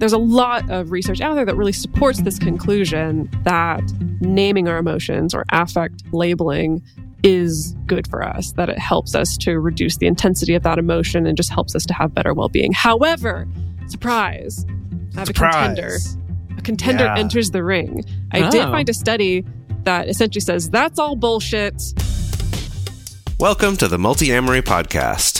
there's a lot of research out there that really supports this conclusion that naming our emotions or affect labeling is good for us, that it helps us to reduce the intensity of that emotion and just helps us to have better well being. However, surprise, I have Surprise. a contender. A contender Yeah. enters the ring. I did Oh. find a study that essentially says that's all bullshit. Welcome to the Multiamory Podcast.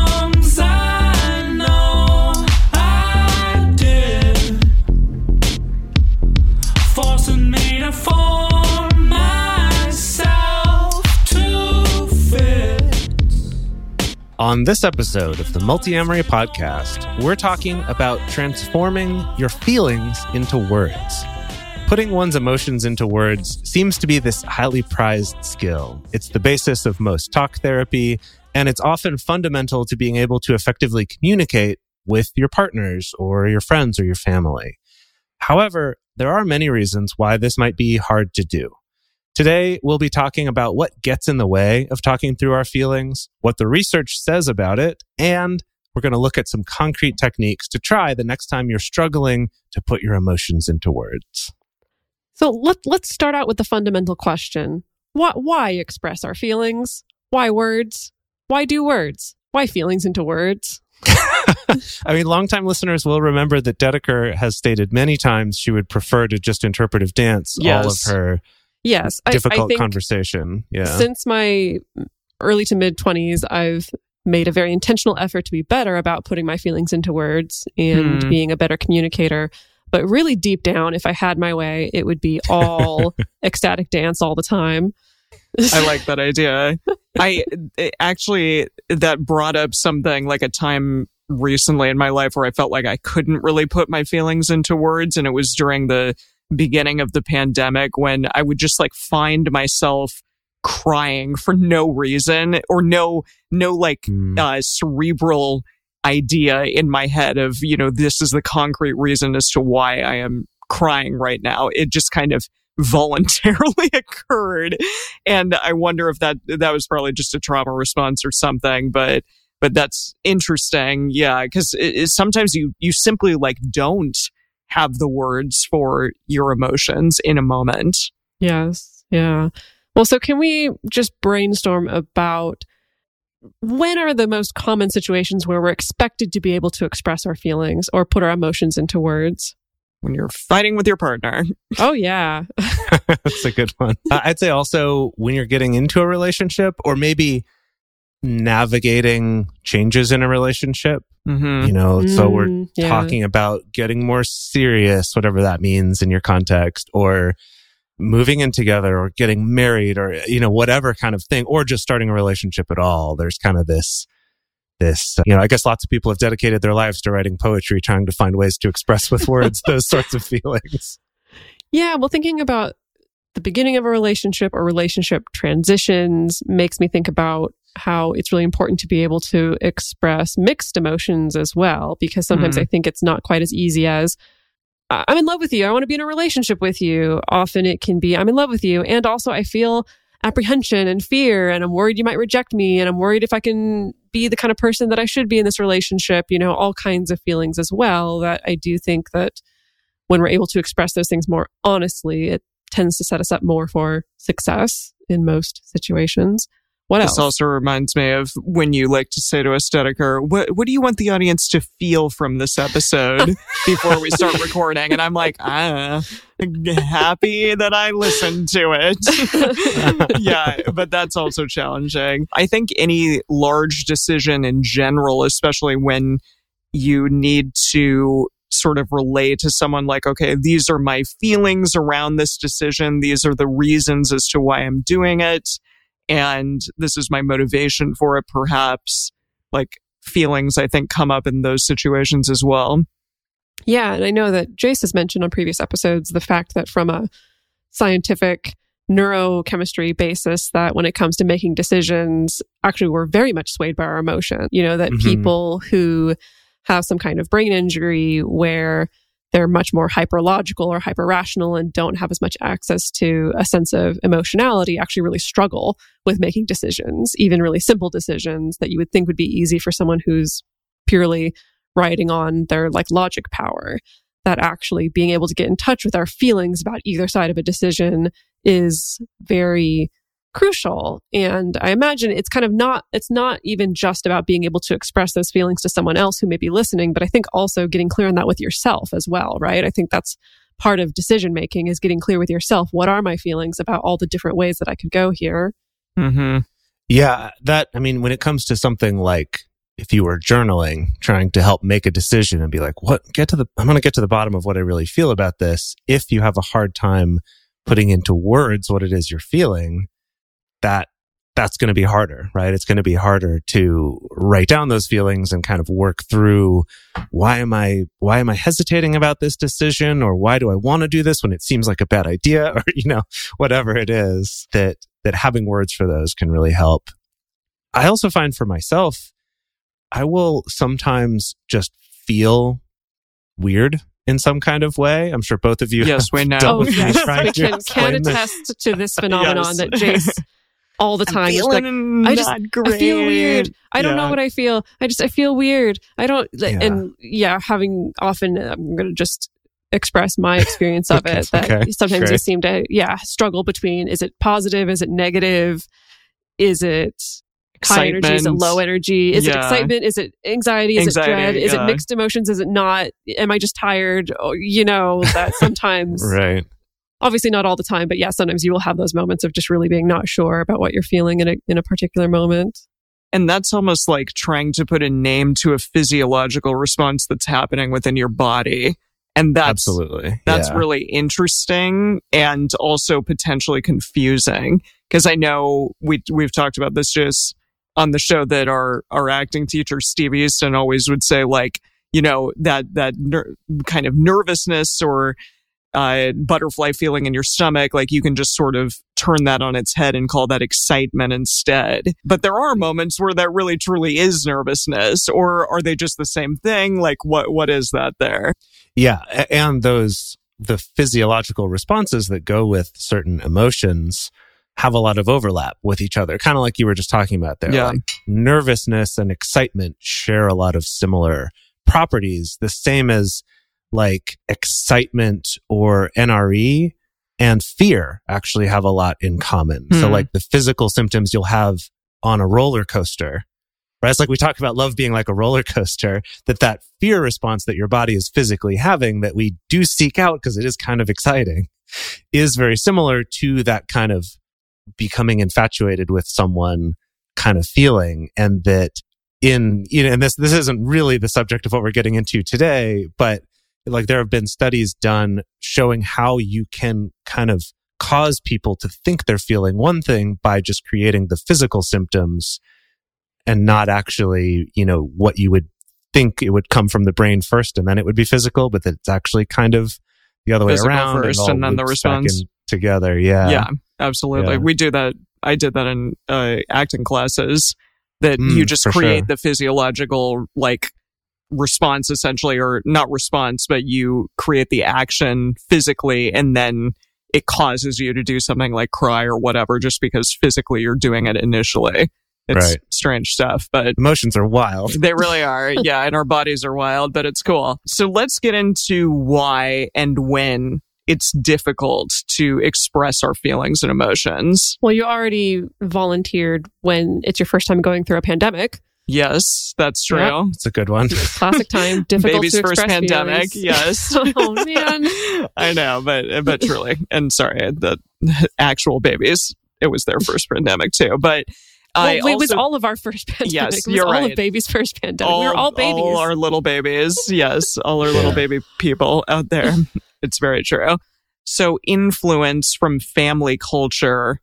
On this episode of the Multiamory Podcast, we're talking about transforming your feelings into words. Putting one's emotions into words seems to be this highly prized skill. It's the basis of most talk therapy, and it's often fundamental to being able to effectively communicate with your partners or your friends or your family. However, there are many reasons why this might be hard to do. Today, we'll be talking about what gets in the way of talking through our feelings, what the research says about it, and we're going to look at some concrete techniques to try the next time you're struggling to put your emotions into words. So, let, let's start out with the fundamental question what, Why express our feelings? Why words? Why do words? Why feelings into words? I mean, longtime listeners will remember that Dedeker has stated many times she would prefer to just interpretive dance all of her Yes, I, I difficult think conversation. Yeah. since my early to mid 20s, I've made a very intentional effort to be better about putting my feelings into words and Hmm. being a better communicator. But really, deep down, if I had my way, it would be all ecstatic dance all the time. I like that idea. I actually that brought up something like a time recently in my life where I felt like I couldn't really put my feelings into words and it was during the beginning of the pandemic when I would just like find myself crying for no reason or no no like Hmm. uh, cerebral idea in my head of you know this is the concrete reason as to why I am crying right now. It just kind of voluntarily occurred, and I wonder if that that was probably just a trauma response or something. But but that's interesting, yeah, because sometimes you you simply like don't have the words for your emotions in a moment. Yes. Yeah. Well, so can we just brainstorm about when are the most common situations where we're expected to be able to express our feelings or put our emotions into words? When you're fighting with your partner, Oh, yeah. That's a good one. I'd say also when you're getting into a relationship or maybe navigating changes in a relationship, hmm you know, so we're Mm, yeah. talking about getting more serious, whatever that means in your context, or moving in together or getting married or, you know, whatever kind of thing, or just starting a relationship at all. There's kind of this, this, uh, you know, I guess lots of people have dedicated their lives to writing poetry, trying to find ways to express with words those sorts of feelings. Yeah, well, thinking about the beginning of a relationship or relationship transitions makes me think about how it's really important to be able to express mixed emotions as well, because sometimes Mhm. I think it's not quite as easy as I'm in love with you. I want to be in a relationship with you. Often it can be I'm in love with you. And also I feel apprehension and fear and I'm worried you might reject me and I'm worried if I can be the kind of person that I should be in this relationship, you know, all kinds of feelings as well that I do think that when we're able to express those things more honestly, it tends to set us up more for success in most situations. What This else? also reminds me of when you like to say to us, Dedeker, what, what do you want the audience to feel from this episode before we start recording? And I'm like, ah, happy that I listened to it. yeah, but that's also challenging. I think any large decision in general, especially when you need to sort of relay to someone like, okay, these are my feelings around this decision. These are the reasons as to why I'm doing it. And this is my motivation for it, perhaps. Like feelings, I think, come up in those situations as well. Yeah, and I know that Jase has mentioned on previous episodes the fact that from a scientific neurochemistry basis that when it comes to making decisions, actually we're very much swayed by our emotion. You know, that Mhm. people who have some kind of brain injury where they're much more hyperlogical or hyper rational and don't have as much access to a sense of emotionality actually really struggle with making decisions, even really simple decisions that you would think would be easy for someone who's purely riding on their like logic power. That actually being able to get in touch with our feelings about either side of a decision is very crucial. And I imagine it's kind of not, it's not even just about being able to express those feelings to someone else who may be listening, but I think also getting clear on that with yourself as well, right? I think that's part of decision making is getting clear with yourself. What are my feelings about all the different ways that I could go here? Mm-hmm. Yeah, that, I mean, when it comes to something like if you were journaling, trying to help make a decision and be like, what, get to the, I'm going to get to the bottom of what I really feel about this. If you have a hard time putting into words what it is you're feeling, that, that's going to be harder, right? It's going to be harder to write down those feelings and kind of work through why am I, why am I hesitating about this decision or why do I want to do this when it seems like a bad idea or, you know, whatever it is that, that having words for those can really help. I also find for myself, I will sometimes just feel weird in some kind of way. I'm sure both of you. Yes, have we know. Oh, with yes. We can, can explain this. attest to this phenomenon Yes. that Jase all the time. Like, I just- I feel weird. I don't know what I feel. I just, I feel weird. I don't, like, Yeah. and yeah, having often, I'm going to just express my experience of Okay, it that okay, sometimes you seem to, yeah, struggle between is it positive? Is it negative? Is it high energy? Is it low energy? Is it excitement? Is it anxiety? Is Anxiety, it dread? Is yeah. it mixed emotions? Is it not? Am I just tired? Oh, you know, that sometimes Right. Obviously not all the time, but yeah, sometimes you will have those moments of just really being not sure about what you're feeling in a in a particular moment. And that's almost like trying to put a name to a physiological response that's happening within your body. And that's Absolutely. That's Yeah. really interesting and also potentially confusing because I know we we've talked about this just on the show that our our acting teacher Steve Easton always would say like you know that that ner- kind of nervousness or uh, butterfly feeling in your stomach like you can just sort of turn that on its head and call that excitement instead but there are moments where that really truly is nervousness or are they just the same thing like what what is that there Yeah. And those, the physiological responses that go with certain emotions have a lot of overlap with each other. Kind of like you were just talking about there. Yeah. Like nervousness and excitement share a lot of similar properties, the same as like excitement or NRE and fear actually have a lot in common. So Hmm. like the physical symptoms you'll have on a roller coaster right? It's like we talk about love being like a roller coaster, that that fear response that your body is physically having that we do seek out because it is kind of exciting is very similar to that kind of becoming infatuated with someone kind of feeling. And that in, you know, and this, this isn't really the subject of what we're getting into today, but like there have been studies done showing how you can kind of cause people to think they're feeling one thing by just creating the physical symptoms and not actually, you know, what you would think it would come from the brain first and then it would be physical, but that it's actually kind of the other Physical way around. first all and then the response. together. Yeah. yeah absolutely Yeah. we do that i did that in uh, acting classes that Mm, you just create sure. the physiological like response essentially or not response but you create the action physically and then it causes you to do something like cry or whatever just because physically you're doing it initially it's Right. strange stuff but Emotions are wild. they really are. Yeah, and our bodies are wild, but it's cool. So let's get into why and when it's difficult to express our feelings and emotions. Well, you already volunteered when it's your first time going through a pandemic. Yes, that's true. Yeah. It's a good one. Classic time, difficult Baby's to first pandemic. feelings. Yes. oh man. I know, but but truly, and sorry, the actual babies. It was their first pandemic too, but I Well, it was all of our first pandemic. Yes, it was you're all right. of baby's first pandemic. we were all babies. All our little babies. Yes, all our little baby people out there. it's very true. So, influence from family culture.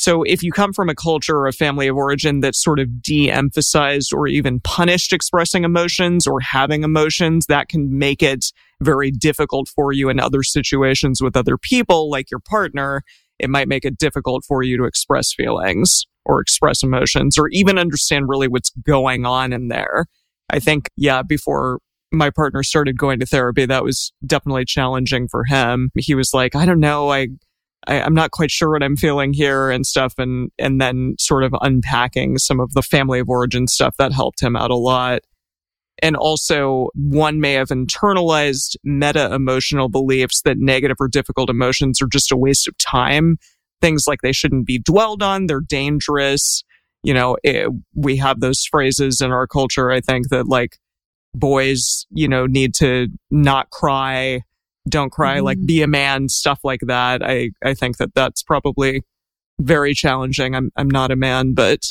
So, if you come from a culture or a family of origin that sort of de emphasized or even punished expressing emotions or having emotions, that can make it very difficult for you in other situations with other people, like your partner. it might make it difficult for you to express feelings or express emotions or even understand really what's going on in there. I think, yeah, before my partner started going to therapy, that was definitely challenging for him. He was like, I don't know, I, I am not quite sure what I'm feeling here and stuff, and and then sort of unpacking some of the family of origin stuff that helped him out a lot. And also, one may have internalized meta emotional beliefs that negative or difficult emotions are just a waste of time. Things like they shouldn't be dwelled on, they're dangerous. You know, it, we have those phrases in our culture, I think, that like boys, you know, need to not cry, don't cry, mm-hmm. like be a man, stuff like that. I, I think that that's probably very challenging. I'm, I'm not a man, but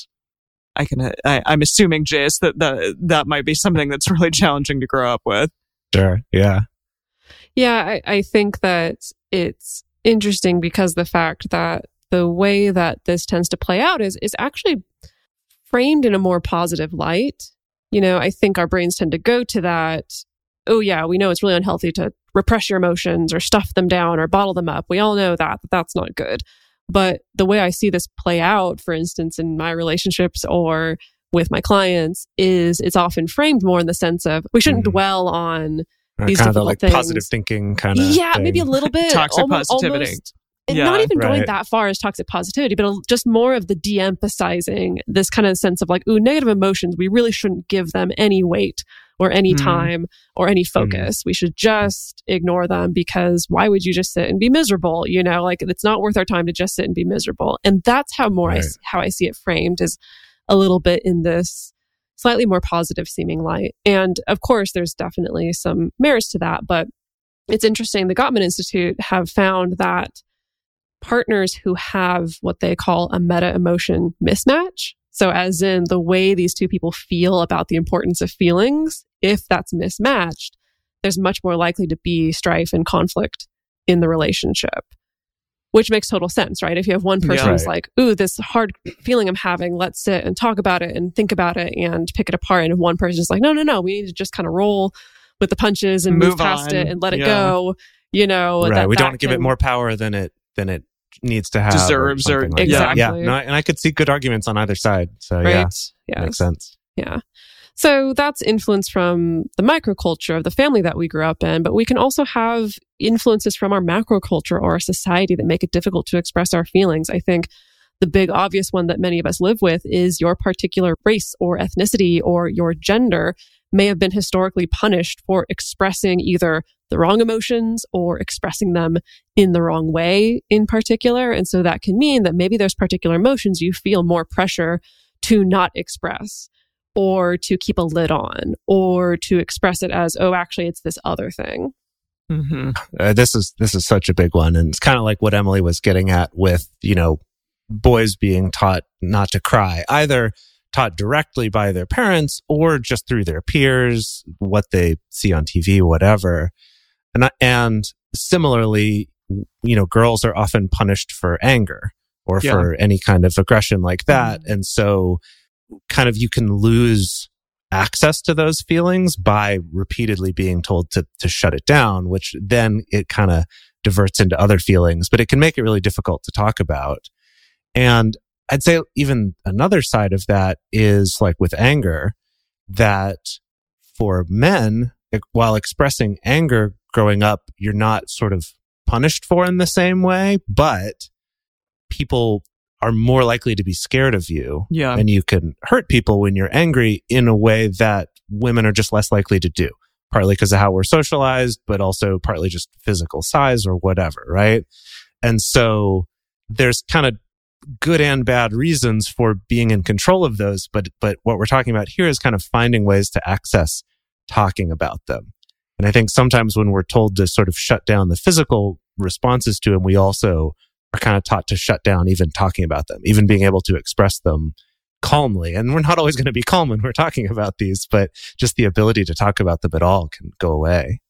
I can, I, am assuming, Jase, that, that that might be something that's really challenging to grow up with. Sure. Yeah. Yeah. I, I think that it's interesting because the fact that the way that this tends to play out is, is actually framed in a more positive light you know, I think our brains tend to go to that. Oh, yeah, we know it's really unhealthy to repress your emotions or stuff them down or bottle them up. We all know that, that that's not good. But the way I see this play out, for instance, in my relationships or with my clients, is it's often framed more in the sense of we shouldn't mm. dwell on uh, these kind of like things. positive thinking kind of yeah thing. maybe a little bit toxic almost, positivity almost, yeah, not even right. going that far as toxic positivity, but just more of the de emphasizing this kind of sense of like, ooh, negative emotions, we really shouldn't give them any weight or any mm. time or any hmm. focus. Mm. We should just ignore them because why would you just sit and be miserable? You know, like it's not worth our time to just sit and be miserable. And that's how more right. I, how I see it framed is a little bit in this slightly more positive seeming light. And of course, there's definitely some merits to that, but it's interesting. The Gottman Institute have found that partners who have what they call a meta emotion mismatch. So, as in the way these two people feel about the importance of feelings, if that's mismatched, there's much more likely to be strife and conflict in the relationship, which makes total sense, right? If you have one person yeah, who's like, ooh, this hard feeling I'm having, let's sit and talk about it and think about it and pick it apart. And if one person is like, no, no, no, we need to just kind of roll with the punches and move, move past on. it and let it yeah. go, you know. Right. That, we that don't give it more power than it than it needs to have deserves or, or like exactly. Yeah, no, and I could see good arguments on either side. So right? yeah, yes. makes sense. Yeah. So that's influence from the microculture of the family that we grew up in, but we can also have influences from our macroculture or our society that make it difficult to express our feelings. I think the big obvious one that many of us live with is your particular race or ethnicity or your gender may have been historically punished for expressing either the wrong emotions or expressing them in the wrong way in particular. And so that can mean that maybe there's particular emotions you feel more pressure to not express or to keep a lid on or to express it as, oh, actually, it's this other thing. Mm-hmm. Uh, this is this is such a big one, and it's kind of like what Emily was getting at with you know boys being taught not to cry either taught directly by their parents or just through their peers, what they see on TV, whatever. And, and similarly, you know, girls are often punished for anger or yeah. for any kind of aggression like that. Mm. And so kind of you can lose access to those feelings by repeatedly being told to, to shut it down, which then it kind of diverts into other feelings, but it can make it really difficult to talk about. And I'd say even another side of that is like with anger that for men, while expressing anger growing up, you're not sort of punished for in the same way, but people are more likely to be scared of you. Yeah. And you can hurt people when you're angry in a way that women are just less likely to do, partly because of how we're socialized, but also partly just physical size or whatever. Right. And so there's kind of good and bad reasons for being in control of those. But, but what we're talking about here is kind of finding ways to access talking about them. And I think sometimes when we're told to sort of shut down the physical responses to them, we also are kind of taught to shut down even talking about them, even being able to express them calmly. And we're not always going to be calm when we're talking about these, but just the ability to talk about them at all can go away.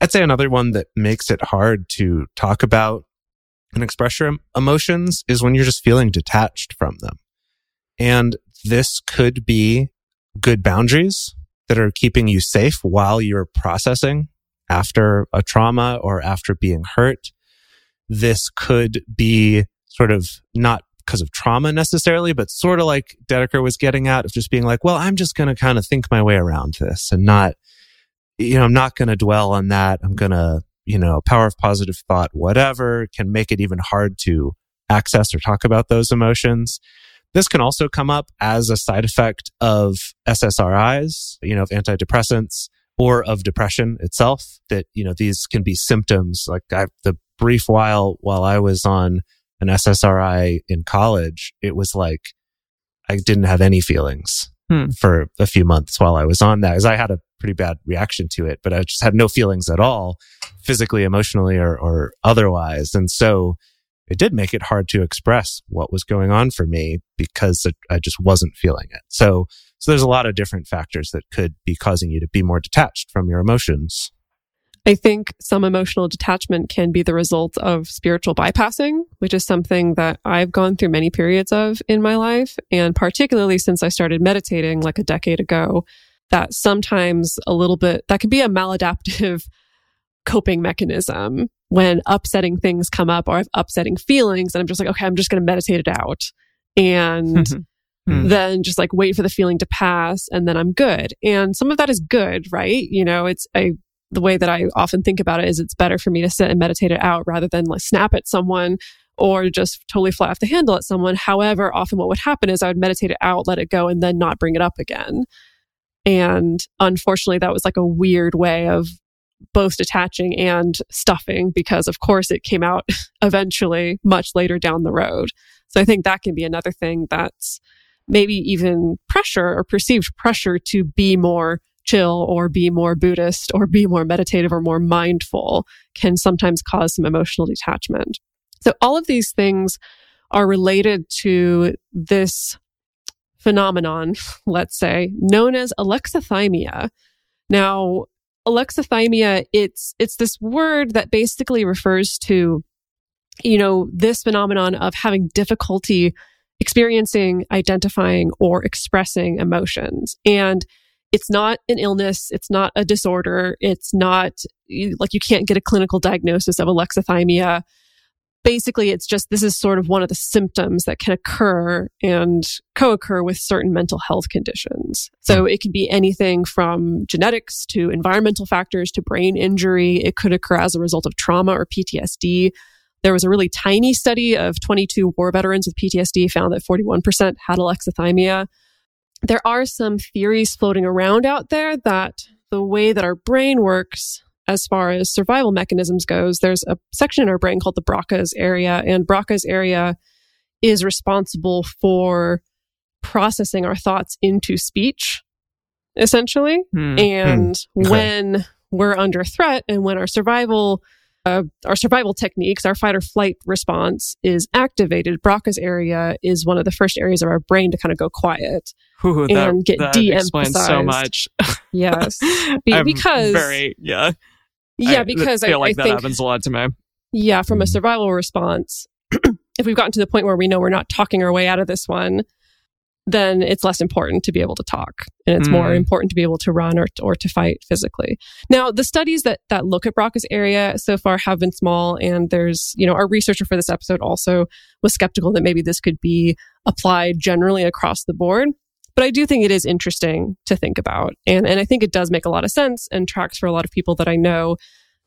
I'd say another one that makes it hard to talk about and express your emotions is when you're just feeling detached from them. And this could be good boundaries that are keeping you safe while you're processing after a trauma or after being hurt. This could be sort of not because of trauma necessarily, but sort of like Dedeker was getting at of just being like, well, I'm just going to kind of think my way around this and not, you know, I'm not going to dwell on that. I'm going to, you know, power of positive thought, whatever can make it even hard to access or talk about those emotions. This can also come up as a side effect of SSRIs, you know, of antidepressants or of depression itself that, you know, these can be symptoms. Like I, the brief while, while I was on an SSRI in college, it was like I didn't have any feelings Hmm. for a few months while I was on that because I had a pretty bad reaction to it, but I just had no feelings at all, physically, emotionally, or, or otherwise. And so it did make it hard to express what was going on for me because I just wasn't feeling it. So, so there's a lot of different factors that could be causing you to be more detached from your emotions. I think some emotional detachment can be the result of spiritual bypassing, which is something that I've gone through many periods of in my life. And particularly since I started meditating like a decade ago, that sometimes a little bit, that can be a maladaptive coping mechanism when upsetting things come up or I have upsetting feelings. And I'm just like, okay, I'm just going to meditate it out. And Hmm. then just like wait for the feeling to pass and then I'm good. And some of that is good, right? You know, it's I the way that I often think about it is it's better for me to sit and meditate it out rather than like snap at someone or just totally fly off the handle at someone. However, often what would happen is I would meditate it out, let it go, and then not bring it up again. And unfortunately, that was like a weird way of both detaching and stuffing because, of course, it came out eventually much later down the road. So I think that can be another thing that's maybe even pressure or perceived pressure to be more chill or be more Buddhist or be more meditative or more mindful can sometimes cause some emotional detachment. So all of these things are related to this phenomenon, let's say, known as alexithymia. Now, alexithymia, it's, it's this word that basically refers to, you know, this phenomenon of having difficulty experiencing, identifying, or expressing emotions. And it's not an illness. It's not a disorder. It's not like you can't get a clinical diagnosis of alexithymia. Basically, it's just this is sort of one of the symptoms that can occur and co occur with certain mental health conditions. So it could be anything from genetics to environmental factors to brain injury. It could occur as a result of trauma or PTSD. There was a really tiny study of 22 war veterans with PTSD found that 41% had alexithymia. There are some theories floating around out there that the way that our brain works as far as survival mechanisms goes, there's a section in our brain called the Broca's area, and Broca's area is responsible for processing our thoughts into speech, essentially. Hmm. And Okay. when we're under threat and when our survival uh, our survival techniques, our fight or flight response is activated. Broca's area is one of the first areas of our brain to kind of go quiet. Ooh, that, and get that explains so de-emphasized. much. Yes. Be- because- very yeah, Yeah, I because I, feel like I that think, happens a lot to me. yeah, from a survival response, if we've gotten to the point where we know we're not talking our way out of this one, then it's less important to be able to talk and it's more Mm. important to be able to run or, or to fight physically. Now, the studies that, that look at Broca's area so far have been small. And there's, you know, our researcher for this episode also was skeptical that maybe this could be applied generally across the board. But I do think it is interesting to think about. And, and I think it does make a lot of sense and tracks for a lot of people that I know,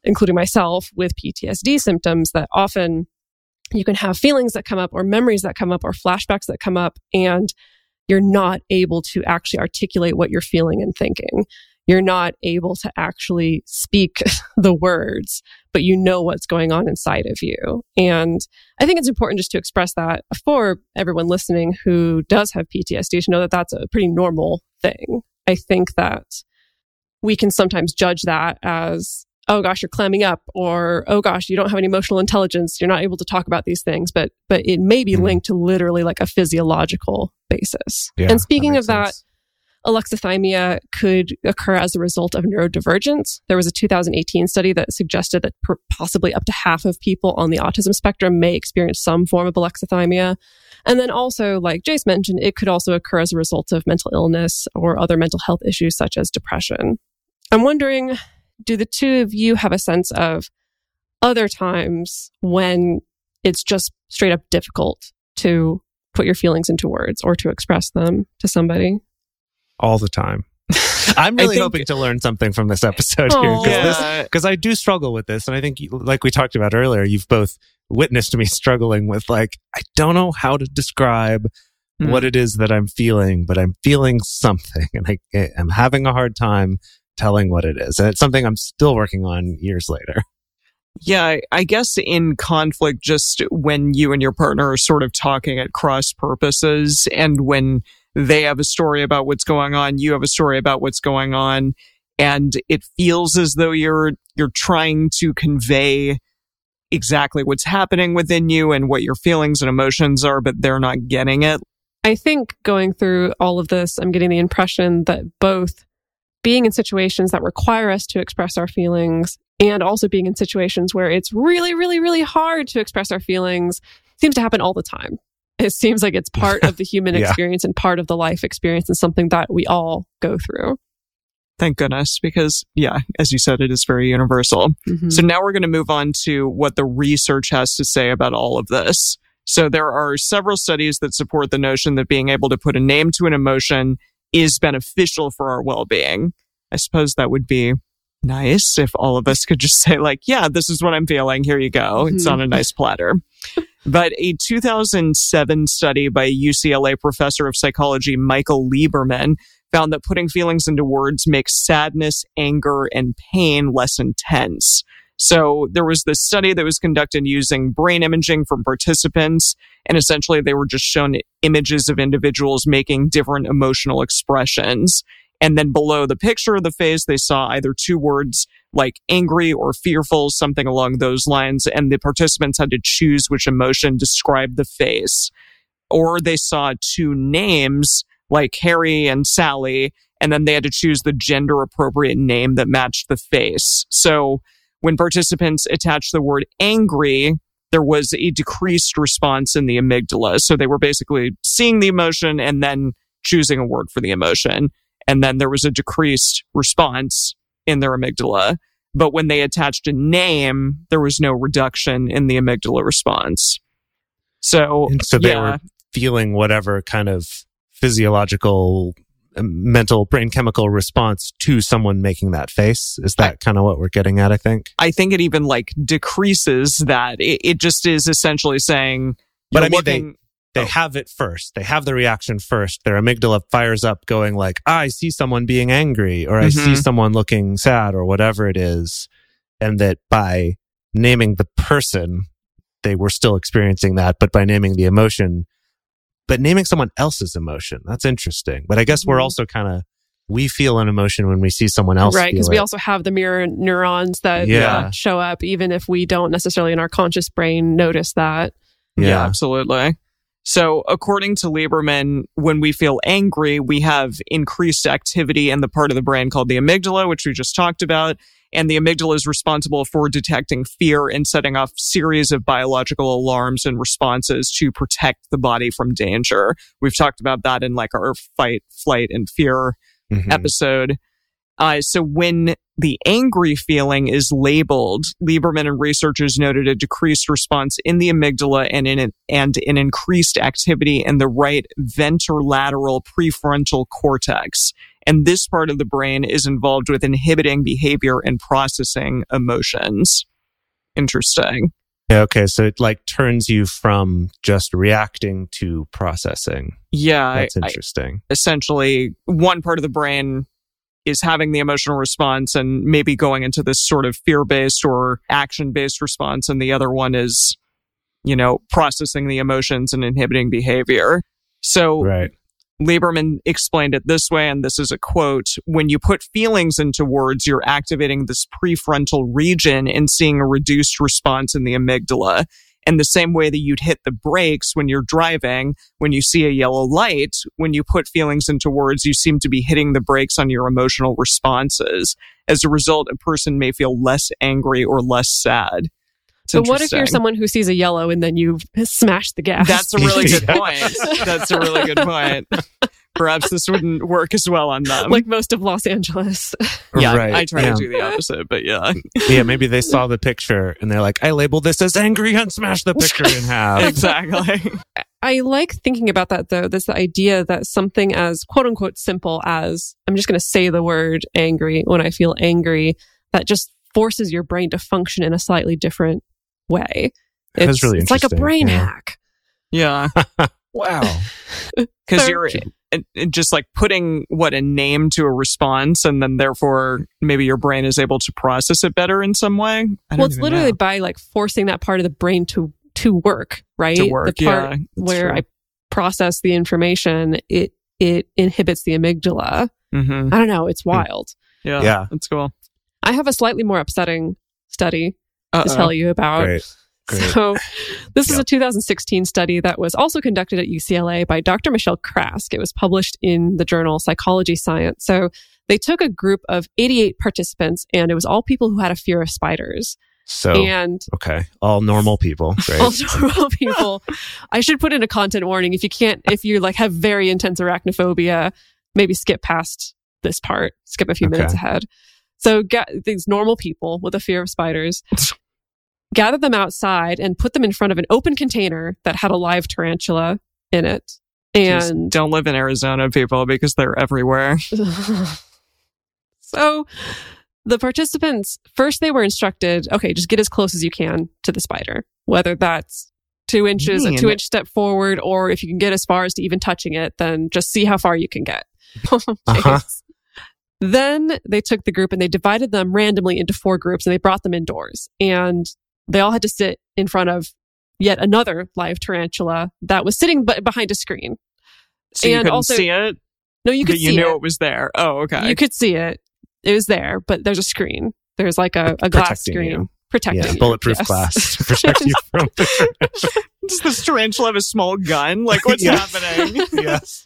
including myself with PTSD symptoms that often you can have feelings that come up or memories that come up or flashbacks that come up and you're not able to actually articulate what you're feeling and thinking. You're not able to actually speak the words, but you know what's going on inside of you. And I think it's important just to express that for everyone listening who does have PTSD to know that that's a pretty normal thing. I think that we can sometimes judge that as, oh gosh, you're clamming up, or oh gosh, you don't have any emotional intelligence. You're not able to talk about these things, but but it may be Mhm. linked to literally like a physiological basis. Yeah, and speaking that of that, sense. Alexithymia could occur as a result of neurodivergence. There was a 2018 study that suggested that possibly up to half of people on the autism spectrum may experience some form of alexithymia. And then also, like Jase mentioned, it could also occur as a result of mental illness or other mental health issues such as depression. I'm wondering, do the two of you have a sense of other times when it's just straight up difficult to put your feelings into words or to express them to somebody? All the time. I'm really think- hoping to learn something from this episode here because Yeah. I do struggle with this. And I think, like we talked about earlier, you've both witnessed me struggling with, like, I don't know how to describe Hmm. what it is that I'm feeling, but I'm feeling something and I, I'm having a hard time telling what it is. And it's something I'm still working on years later. Yeah, I- I guess in conflict, just when you and your partner are sort of talking at cross purposes, and when they have a story about what's going on, you have a story about what's going on, and it feels as though you're you're trying to convey exactly what's happening within you and what your feelings and emotions are, but they're not getting it. I think going through all of this, I'm getting the impression that both being in situations that require us to express our feelings and also being in situations where it's really, really, really hard to express our feelings seems to happen all the time. It seems like it's part of the human Yeah. experience and part of the life experience and something that we all go through. Thank goodness, because yeah, as you said, it is very universal. Mhm. So now we're going to move on to what the research has to say about all of this. So there are several studies that support the notion that being able to put a name to an emotion is beneficial for our well-being. I suppose that would be nice if all of us could just say like, yeah, this is what I'm feeling. Here you go. It's Mhm. on a nice platter. But a 2007 study by UCLA professor of psychology Michael Lieberman found that putting feelings into words makes sadness, anger, and pain less intense. So there was this study that was conducted using brain imaging from participants, and essentially they were just shown images of individuals making different emotional expressions. And then below the picture of the face, they saw either two words like angry or fearful, something along those lines, and the participants had to choose which emotion described the face. Or they saw two names like Harry and Sally, and then they had to choose the gender appropriate name that matched the face. So when participants attached the word angry, there was a decreased response in the amygdala. So they were basically seeing the emotion and then choosing a word for the emotion. And then there was a decreased response in their amygdala. But when they attached a name, there was no reduction in the amygdala response. So, And so they yeah. were feeling whatever kind of physiological, uh, mental, brain chemical response to someone making that face. Is that kind of what we're getting at? I think. I think it even like decreases that. It, it just is essentially saying, But I mean, looking- They Oh. have it first. They have the reaction first. Their amygdala fires up, going like, ah, "I see someone being angry," or "I see Mhm. someone looking sad," or whatever it is, and that by naming the person, they were still experiencing that, but by naming the emotion, but naming someone else's emotion, that's interesting. But I guess we're Mhm. also kind of we feel an emotion when we see someone else, right because we also have the mirror neurons that Yeah. uh, show up even if we don't necessarily in our conscious brain notice that Yeah. yeah. absolutely. So, according to Lieberman, when we feel angry, we have increased activity in the part of the brain called the amygdala, which we just talked about. And the amygdala is responsible for detecting fear and setting off series of biological alarms and responses to protect the body from danger. We've talked about that in like our fight, flight, and fear Mhm. episode. Uh, so when the angry feeling is labeled, Lieberman and researchers noted a decreased response in the amygdala and in an, and an increased activity in the right ventrolateral prefrontal cortex. And this part of the brain is involved with inhibiting behavior and processing emotions. Interesting. Okay, so it like turns you from just reacting to processing. Yeah, I- That's I- interesting. essentially one part of the brain is having the emotional response and maybe going into this sort of fear based or action based response. And the other one is, you know, processing the emotions and inhibiting behavior. So right. Lieberman explained it this way, and this is a quote When you put feelings into words, you're activating this prefrontal region and seeing a reduced response in the amygdala. And the same way that you'd hit the brakes when you're driving, when you see a yellow light, when you put feelings into words, you seem to be hitting the brakes on your emotional responses. As a result, a person may feel less angry or less sad. It's but what if you're someone who sees a yellow and then you smash the gas That's a really good point. That's a really good point. Perhaps this wouldn't work as well on them. like most of Los Angeles. yeah, right. I try yeah. to do the opposite, but yeah, yeah, maybe they saw the picture and they're like, I labeled this as angry and smash the picture in half. exactly. I like thinking about that though. There's the idea that something as quote unquote simple as I'm just going to say the word angry when I feel angry, that just forces your brain to function in a slightly different way. That's It's, really it's like a brain yeah. hack. Yeah, Wow. because you're it, it just like putting what a name to a response, and then therefore maybe your brain is able to process it better in some way. I Well, it's literally know. by like forcing that part of the brain to to work, right? to work. the part yeah, where true. I process the information, it it inhibits the amygdala. Mhm. I don't know. It's wild. Yeah, Yeah. that's cool. I have a slightly more upsetting study to Uh-oh. tell you about. Great. Great. So, this is a 2016 study that was also conducted at UCLA by Dr. Michelle Craske. It was published in the journal Psychology Science. So, they took a group of 88 participants, and it was all people who had a fear of spiders. So, And okay. All normal people. Great. all normal people. I should put in a content warning. If you can't, if you like have very intense arachnophobia, maybe skip past this part, skip a few Okay. minutes ahead. So, get these normal people with a fear of spiders gather them outside and put them in front of an open container that had a live tarantula in it. Just And don't live in Arizona, people, because they're everywhere. so the participants first they were instructed, okay, just get as close as you can to the spider, whether that's two inches, a two inch step forward, or if you can get as far as to even touching it, then just see how far you can get. Uh-huh. Then they took the group and they divided them randomly into four groups and they brought them indoors. And they all had to sit in front of yet another live tarantula that was sitting b- behind a screen. So you And couldn't also- see it, No, you could but you see knew it. it. was there. Oh, okay. You could see it. It was there, but there's a screen. There's like a, a glass Protecting screen you. protecting Yeah. you. Bulletproof Yes. glass to protect you from the Does this tarantula have a small gun? Like, what's Yes. happening? yes.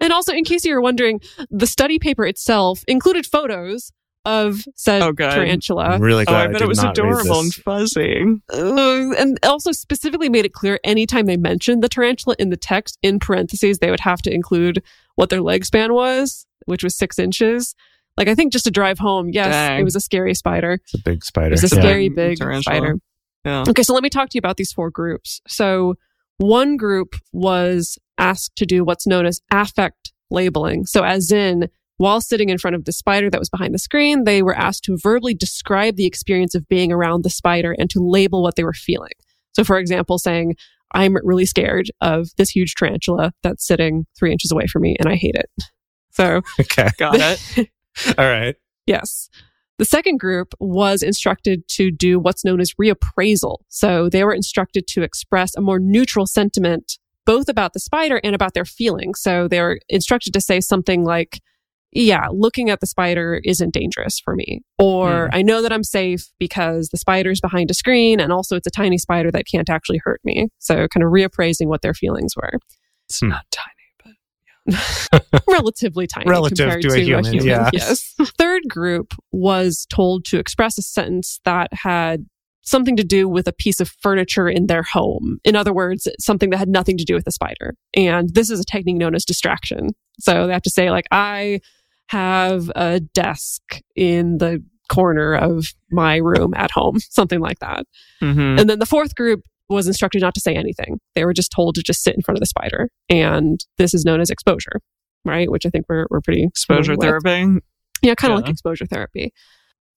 and also, in case you were wondering, the study paper itself included photos of said Oh, good. tarantula. I'm really oh, glad I bet did it was not adorable and fuzzy. Uh, and also specifically made it clear anytime they mentioned the tarantula in the text in parentheses, they would have to include what their leg span was, which was six inches. Like I think just to drive home, yes, Dang. it was a scary spider. It's a big spider. It was a Yeah. scary big Tarantula. spider. Yeah. Okay, so let me talk to you about these four groups. So one group was asked to do what's known as affect labeling. So as in, while sitting in front of the spider that was behind the screen, they were asked to verbally describe the experience of being around the spider and to label what they were feeling. So for example, saying, I'm really scared of this huge tarantula that's sitting three inches away from me and I hate it. So Okay. Got it. All right. Yes. The second group was instructed to do what's known as reappraisal. So they were instructed to express a more neutral sentiment, both about the spider and about their feelings. So they were instructed to say something like, yeah, looking at the spider isn't dangerous for me. Or I know that I'm safe because the spider's behind a screen and also it's a tiny spider that can't actually hurt me. So kind of reappraising what their feelings were. It's Hmm. not tiny, but relatively tiny Relative compared to a human, yeah. Yes. Third group was told to express a sentence that had something to do with a piece of furniture in their home. In other words, something that had nothing to do with the spider. And this is a technique known as distraction. So they have to say like, I have a desk in the corner of my room at home, something like that. Mhm. And then the fourth group was instructed not to say anything. They were just told to just sit in front of the spider. And this is known as exposure, right? Which I think we're, we're pretty exposure therapy. Yeah, kind of Yeah. like exposure therapy.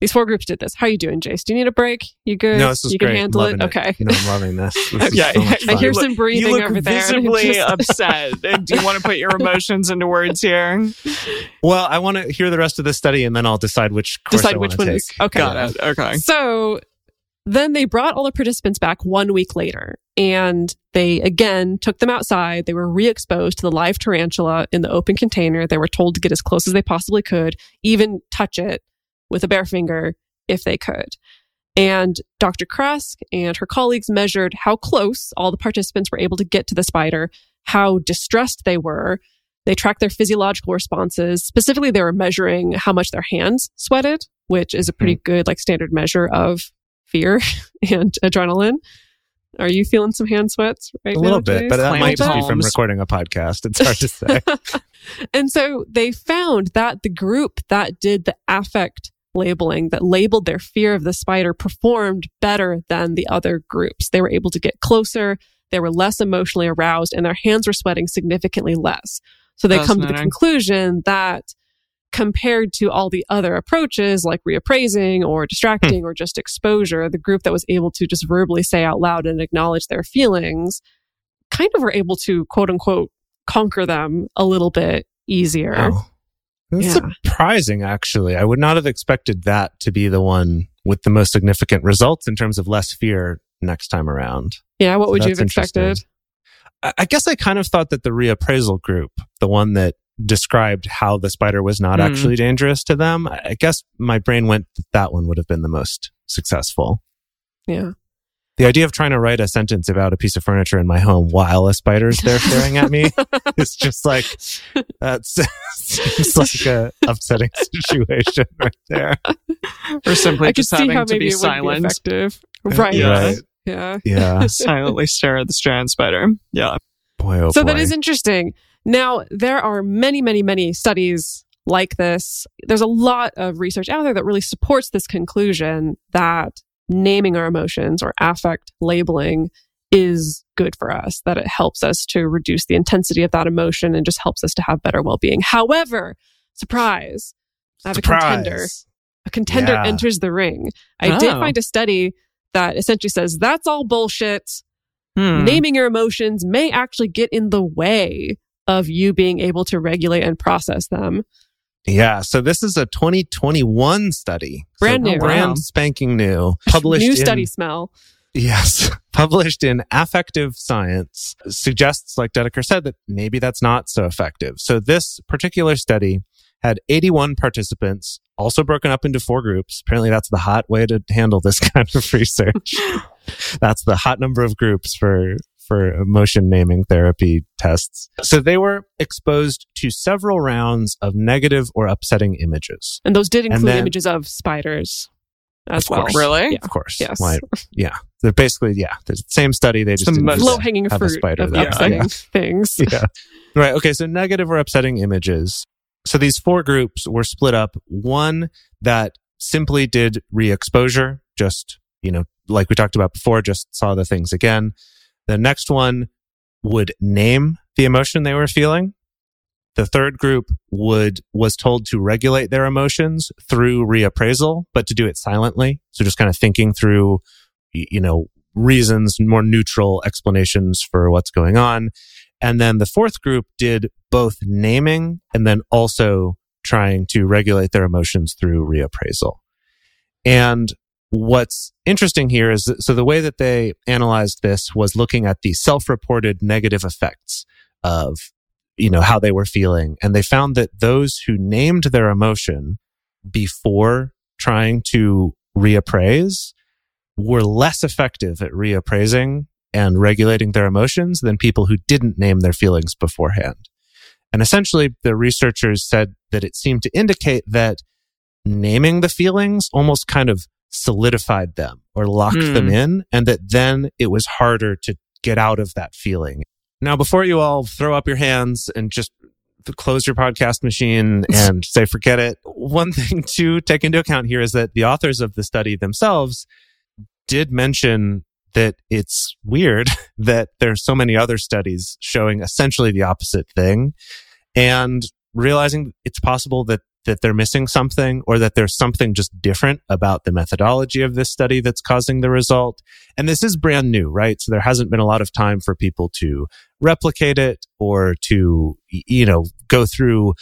These four groups did this. How are you doing, Jase? Do you need a break? You good? No, this is you great. can handle it? loving Okay. You know, I'm loving this. This is Yeah, so much yeah, I hear some breathing you look over there. I'm visibly just- upset. Do you want to put your emotions into words here? Well, I want to hear the rest of the study and then I'll decide which course decide I which one take. is okay. Got it. Okay. So then they brought all the participants back one week later and they again took them outside. They were re exposed to the live tarantula in the open container. They were told to get as close as they possibly could, even touch it with a bare finger if they could. And Dr. Craske and her colleagues measured how close all the participants were able to get to the spider, how distressed they were. They tracked their physiological responses. Specifically, they were measuring how much their hands sweated, which is a pretty hmm. good, like, standard measure of fear and adrenaline. Are you feeling some hand sweats right A little bit, but that might just be from recording a podcast. It's hard to say. and so they found that the group that did the affect labeling, that labeled their fear of the spider, performed better than the other groups. They were able to get closer, they were less emotionally aroused, and their hands were sweating significantly less. So they come to the conclusion that compared to all the other approaches like reappraising or hmm. distracting or just exposure, the group that was able to just verbally say out loud and acknowledge their feelings kind of were able to quote unquote conquer them a little bit easier. Oh. That's Yeah. surprising, actually. I would not have expected that to be the one with the most significant results in terms of less fear next time around. Yeah, what So would you have expected? I I guess I kind of thought that the reappraisal group, the one that described how the spider was not Hmm. actually dangerous to them, I I guess my brain went that that one would have been the most successful. Yeah. The idea of trying to write a sentence about a piece of furniture in my home while a spider's there staring at me is just like that's seems like a upsetting situation right there. Or simply I just see having how to maybe be it would be silent. effective. Right. Yeah. Right. Yeah. Yeah. Silently stare at the strand spider. Yeah. Boy, oh so boy. that is interesting. Now, there are many, many, many studies like this. There's a lot of research out there that really supports this conclusion that naming our emotions or affect labeling is good for us, that it helps us to reduce the intensity of that emotion and just helps us to have better well being. However, surprise, I have a contender. A contender Yeah. enters the ring. I did Oh. find a study that essentially says that's all bullshit Hmm. naming your emotions may actually get in the way of you being able to regulate and process them. Yeah. So this is a 2021 study. Brand So new. Brand Wow. spanking new. Published New in, study smell. Yes. Published in Affective Science suggests, like Dedeker said, that maybe that's not so effective. So this particular study had 81 participants, also broken up into four groups. Apparently that's the hot way to handle this kind of research. that's the hot number of groups for for emotion naming therapy tests. So they were exposed to several rounds of negative or upsetting images. And those did include then- images of spiders as Of well. course. Really? Yeah. Of course. Yes. Why- yeah. They're basically, yeah. The same study. They just the most- low hanging have a fruit spider of there. upsetting Yeah. things. yeah. Right. Okay. So negative or upsetting images. So these four groups were split up. One that simply did re-exposure, just, you know, like we talked about before, just saw the things again. The next one would name the emotion they were feeling. The third group would, was told to regulate their emotions through reappraisal, but to do it silently. So just kind of thinking through, you know, reasons, more neutral explanations for what's going on. And then the fourth group did both naming and then also trying to regulate their emotions through reappraisal. And what's interesting here is that, so the way that they analyzed this was looking at the self-reported negative effects of, you know, how they were feeling. And they found that those who named their emotion before trying to reappraise were less effective at reappraising and regulating their emotions than people who didn't name their feelings beforehand. And essentially, the researchers said that it seemed to indicate that naming the feelings almost kind of solidified them or locked Hmm. them in, and that then it was harder to get out of that feeling. Now, before you all throw up your hands and just close your podcast machine and say, forget it, one thing to take into account here is that the authors of the study themselves did mention that it's weird that there's so many other studies showing essentially the opposite thing and realizing it's possible that that they're missing something or that there's something just different about the methodology of this study that's causing the result. And this is brand new, right? So there hasn't been a lot of time for people to replicate it or to, you know, go through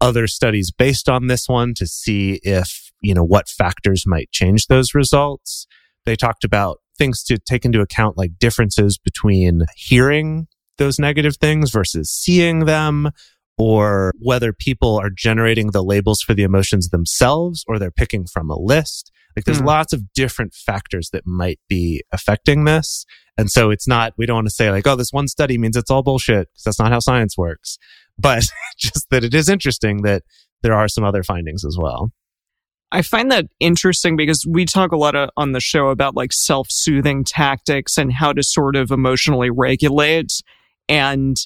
other studies based on this one to see if, you know, what factors might change those results. They talked about things to take into account, like differences between hearing those negative things versus seeing them, or whether people are generating the labels for the emotions themselves or they're picking from a list. Like there's Hmm. lots of different factors that might be affecting this. And so it's not, we don't want to say like, oh, this one study means it's all bullshit because that's not how science works. But just that it is interesting that there are some other findings as well. I find that interesting because we talk a lot of, on the show about like self soothing tactics and how to sort of emotionally regulate. And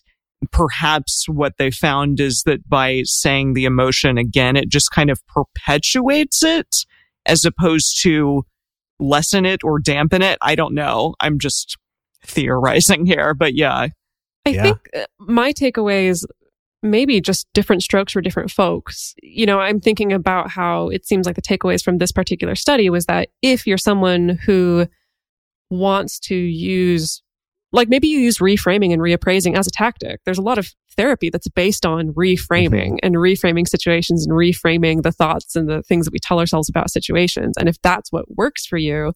perhaps what they found is that by saying the emotion again, it just kind of perpetuates it as opposed to lessen it or dampen it. I don't know. I'm just theorizing here, but yeah. I Yeah. think uh, my takeaway is maybe just different strokes for different folks. You know, I'm thinking about how it seems like the takeaways from this particular study was that if you're someone who wants to use, like maybe you use reframing and reappraising as a tactic, there's a lot of therapy that's based on reframing and reframing situations and reframing the thoughts and the things that we tell ourselves about situations. And if that's what works for you,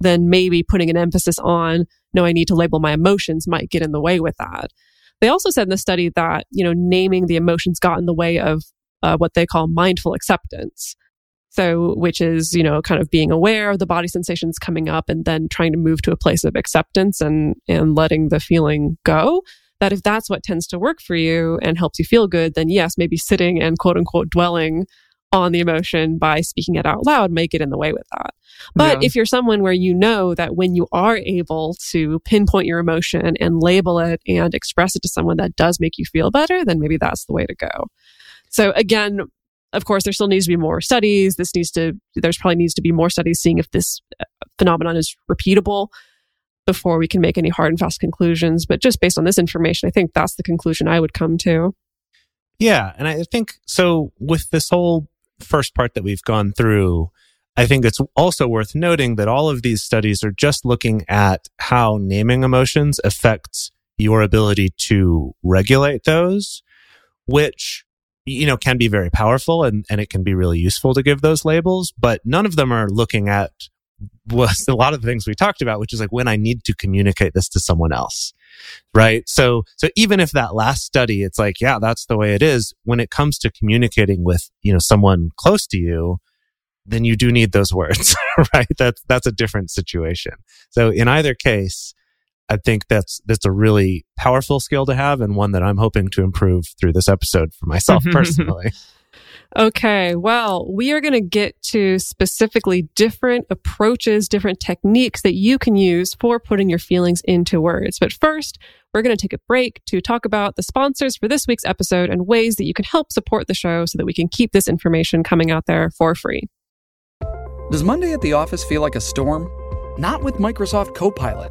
then maybe putting an emphasis on, no, I need to label my emotions might get in the way with that. They also said in the study that, you know, naming the emotions got in the way of uh, what they call mindful acceptance. So, which is, you know, kind of being aware of the body sensations coming up and then trying to move to a place of acceptance and, and letting the feeling go. That if that's what tends to work for you and helps you feel good, then yes, maybe sitting and quote unquote dwelling on the emotion by speaking it out loud may get in the way with that. But Yeah. if you're someone where you know that when you are able to pinpoint your emotion and label it and express it to someone that does make you feel better, then maybe that's the way to go. So again, of course, there still needs to be more studies. This needs to, there's probably needs to be more studies seeing if this uh, phenomenon is repeatable before we can make any hard and fast conclusions. But just based on this information, I think that's the conclusion I would come to. Yeah. And I think so with this whole first part that we've gone through, I think it's also worth noting that all of these studies are just looking at how naming emotions affects your ability to regulate those, which, you know, can be very powerful and, and it can be really useful to give those labels, but none of them are looking at was a lot of the things we talked about, which is like when I need to communicate this to someone else. Right. So, so even if that last study, it's like, yeah, that's the way it is. When it comes to communicating with, you know, someone close to you, then you do need those words, right? That's, that's a different situation. So in either case, I think that's, that's a really powerful skill to have and one that I'm hoping to improve through this episode for myself personally. Okay, well, we are going to get to specifically different approaches, different techniques that you can use for putting your feelings into words. But first, we're going to take a break to talk about the sponsors for this week's episode and ways that you can help support the show so that we can keep this information coming out there for free. Does Monday at the office feel like a storm? Not with Microsoft Copilot.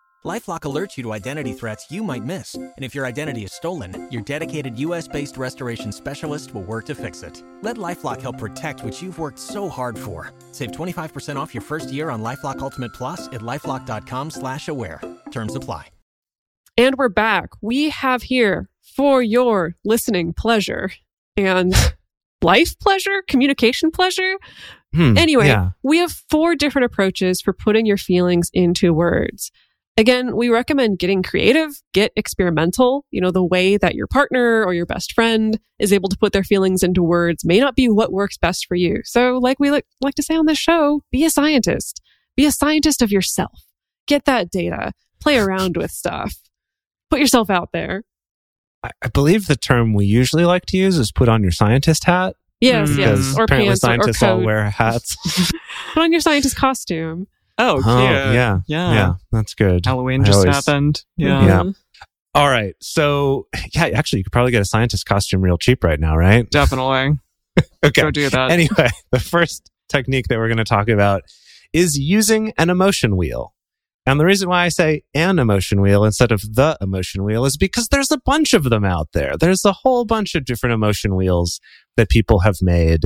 Lifelock alerts you to identity threats you might miss. And if your identity is stolen, your dedicated US based restoration specialist will work to fix it. Let Lifelock help protect what you've worked so hard for. Save 25% off your first year on Lifelock Ultimate Plus at lifelock.com slash aware. Terms apply. And we're back. We have here for your listening pleasure and life pleasure, communication pleasure. Hmm, Anyway, yeah. we have four different approaches for putting your feelings into words. Again, we recommend getting creative, get experimental. You know, the way that your partner or your best friend is able to put their feelings into words may not be what works best for you. So, like we like, like to say on this show, be a scientist. Be a scientist of yourself. Get that data. Play around with stuff. Put yourself out there. I, I believe the term we usually like to use is put on your scientist hat. Yes, Mm. yes. Or apparently pants or, or scientists all coat. wear hats. Put on your scientist costume. Oh, Oh, cute. yeah. Yeah. Yeah, that's good. Halloween I just always- happened. Yeah. Yeah. All right. So, yeah, actually, you could probably get a scientist costume real cheap right now, right? Definitely. Okay. Go do that. Anyway, the first technique that we're going to talk about is using an emotion wheel. And the reason why I say an emotion wheel instead of the emotion wheel is because there's a bunch of them out there. There's a whole bunch of different emotion wheels that people have made.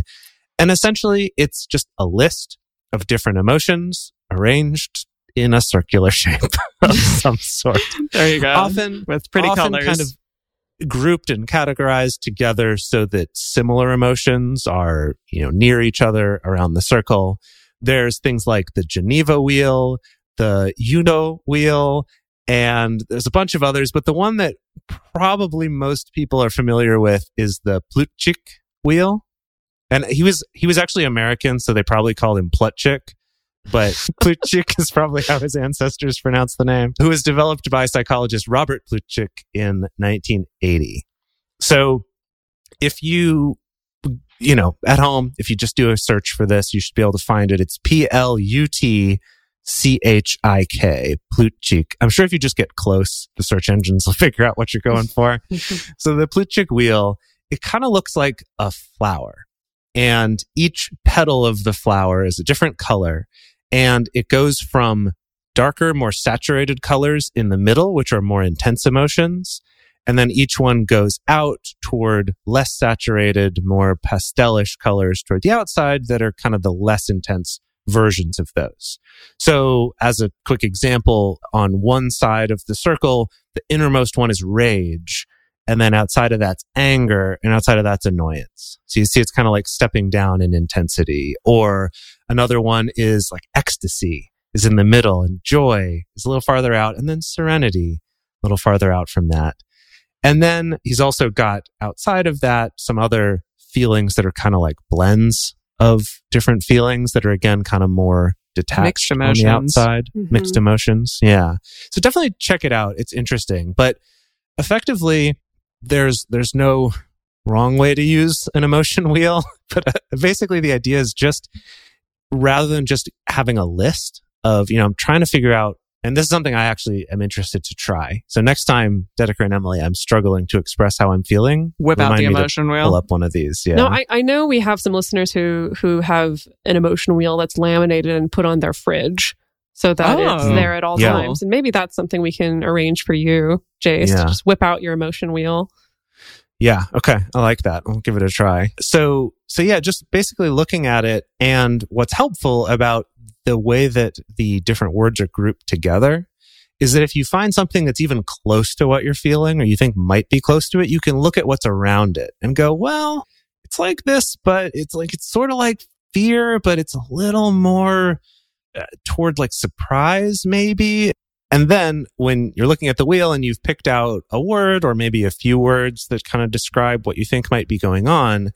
And essentially, it's just a list of different emotions arranged in a circular shape of some sort. There you go. Often with pretty often colors. kind of grouped and categorized together so that similar emotions are, you know, near each other around the circle. There's things like the Geneva wheel, the Uno wheel, and there's a bunch of others, but the one that probably most people are familiar with is the Plutchik wheel. And he was he was actually American, so they probably called him Plutchik. But Plutchik is probably how his ancestors pronounced the name, who was developed by psychologist Robert Plutchik in 1980. So if you, you know, at home, if you just do a search for this, you should be able to find it. It's P L U T C H I K, Plutchik. I'm sure if you just get close, the search engines will figure out what you're going for. so the Plutchik wheel, it kind of looks like a flower. And each petal of the flower is a different color. And it goes from darker, more saturated colors in the middle, which are more intense emotions. And then each one goes out toward less saturated, more pastelish colors toward the outside that are kind of the less intense versions of those. So as a quick example, on one side of the circle, the innermost one is rage. And then outside of that's anger and outside of that's annoyance. So you see it's kind of like stepping down in intensity or another one is like ecstasy is in the middle and joy is a little farther out and then serenity a little farther out from that. And then he's also got outside of that some other feelings that are kind of like blends of different feelings that are again kind of more detached Mixed on the emotions. outside, Mhm. mixed emotions. Yeah. So definitely check it out. It's interesting, but effectively there's there's no wrong way to use an emotion wheel, but uh, basically the idea is just rather than just having a list of, you know, I'm trying to figure out and this is something I actually am interested to try. So next time, Dedeker and Emily, I'm struggling to express how I'm feeling. Whip out remind the me to emotion Pull up one of these. Yeah. No, I, I know we have some listeners who who have an emotion wheel that's laminated and put on their fridge so that it's Oh. there at all Yeah. times. And maybe that's something we can arrange for you, Jase, Yeah. to just whip out your emotion wheel. Yeah. Okay. I like that. I'll give it a try. So, so yeah, just basically looking at it and what's helpful about the way that the different words are grouped together is that if you find something that's even close to what you're feeling or you think might be close to it, you can look at what's around it and go, well, it's like this, but it's like, it's sort of like fear, but it's a little more Uh, toward like surprise maybe. And then when you're looking at the wheel and you've picked out a word or maybe a few words that kind of describe what you think might be going on,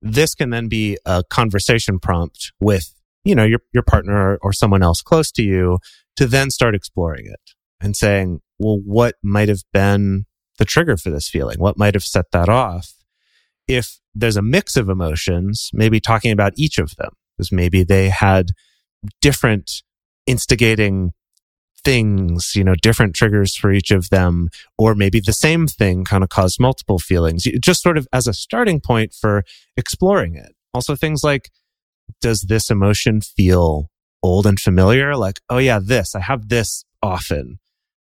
this can then be a conversation prompt with, you know, your, your partner or, or someone else close to you to then start exploring it and saying, well, what might have been the trigger for this feeling? What might have set that off? If there's a mix of emotions, maybe talking about each of them, because maybe they had different instigating things, you know, different triggers for each of them, or maybe the same thing kind of caused multiple feelings, just sort of as a starting point for exploring it. Also, things like, does this emotion feel old and familiar? Like, oh yeah, this, I have this often.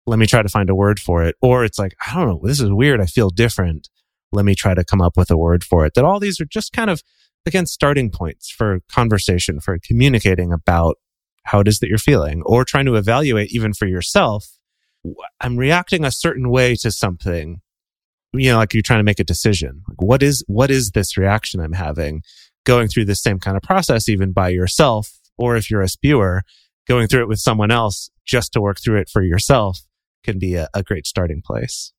Let me try to find a word for it. Or it's like, I don't know, this is weird. I feel different. Let me try to come up with a word for it. That all these are just kind of, again, starting points for conversation, for communicating about how it is that you're feeling or trying to evaluate even for yourself. I'm reacting a certain way to something. You know, like you're trying to make a decision. Like what is, what is this reaction I'm having? Going through the same kind of process, even by yourself, or if you're a spewer, going through it with someone else just to work through it for yourself can be a, a great starting place.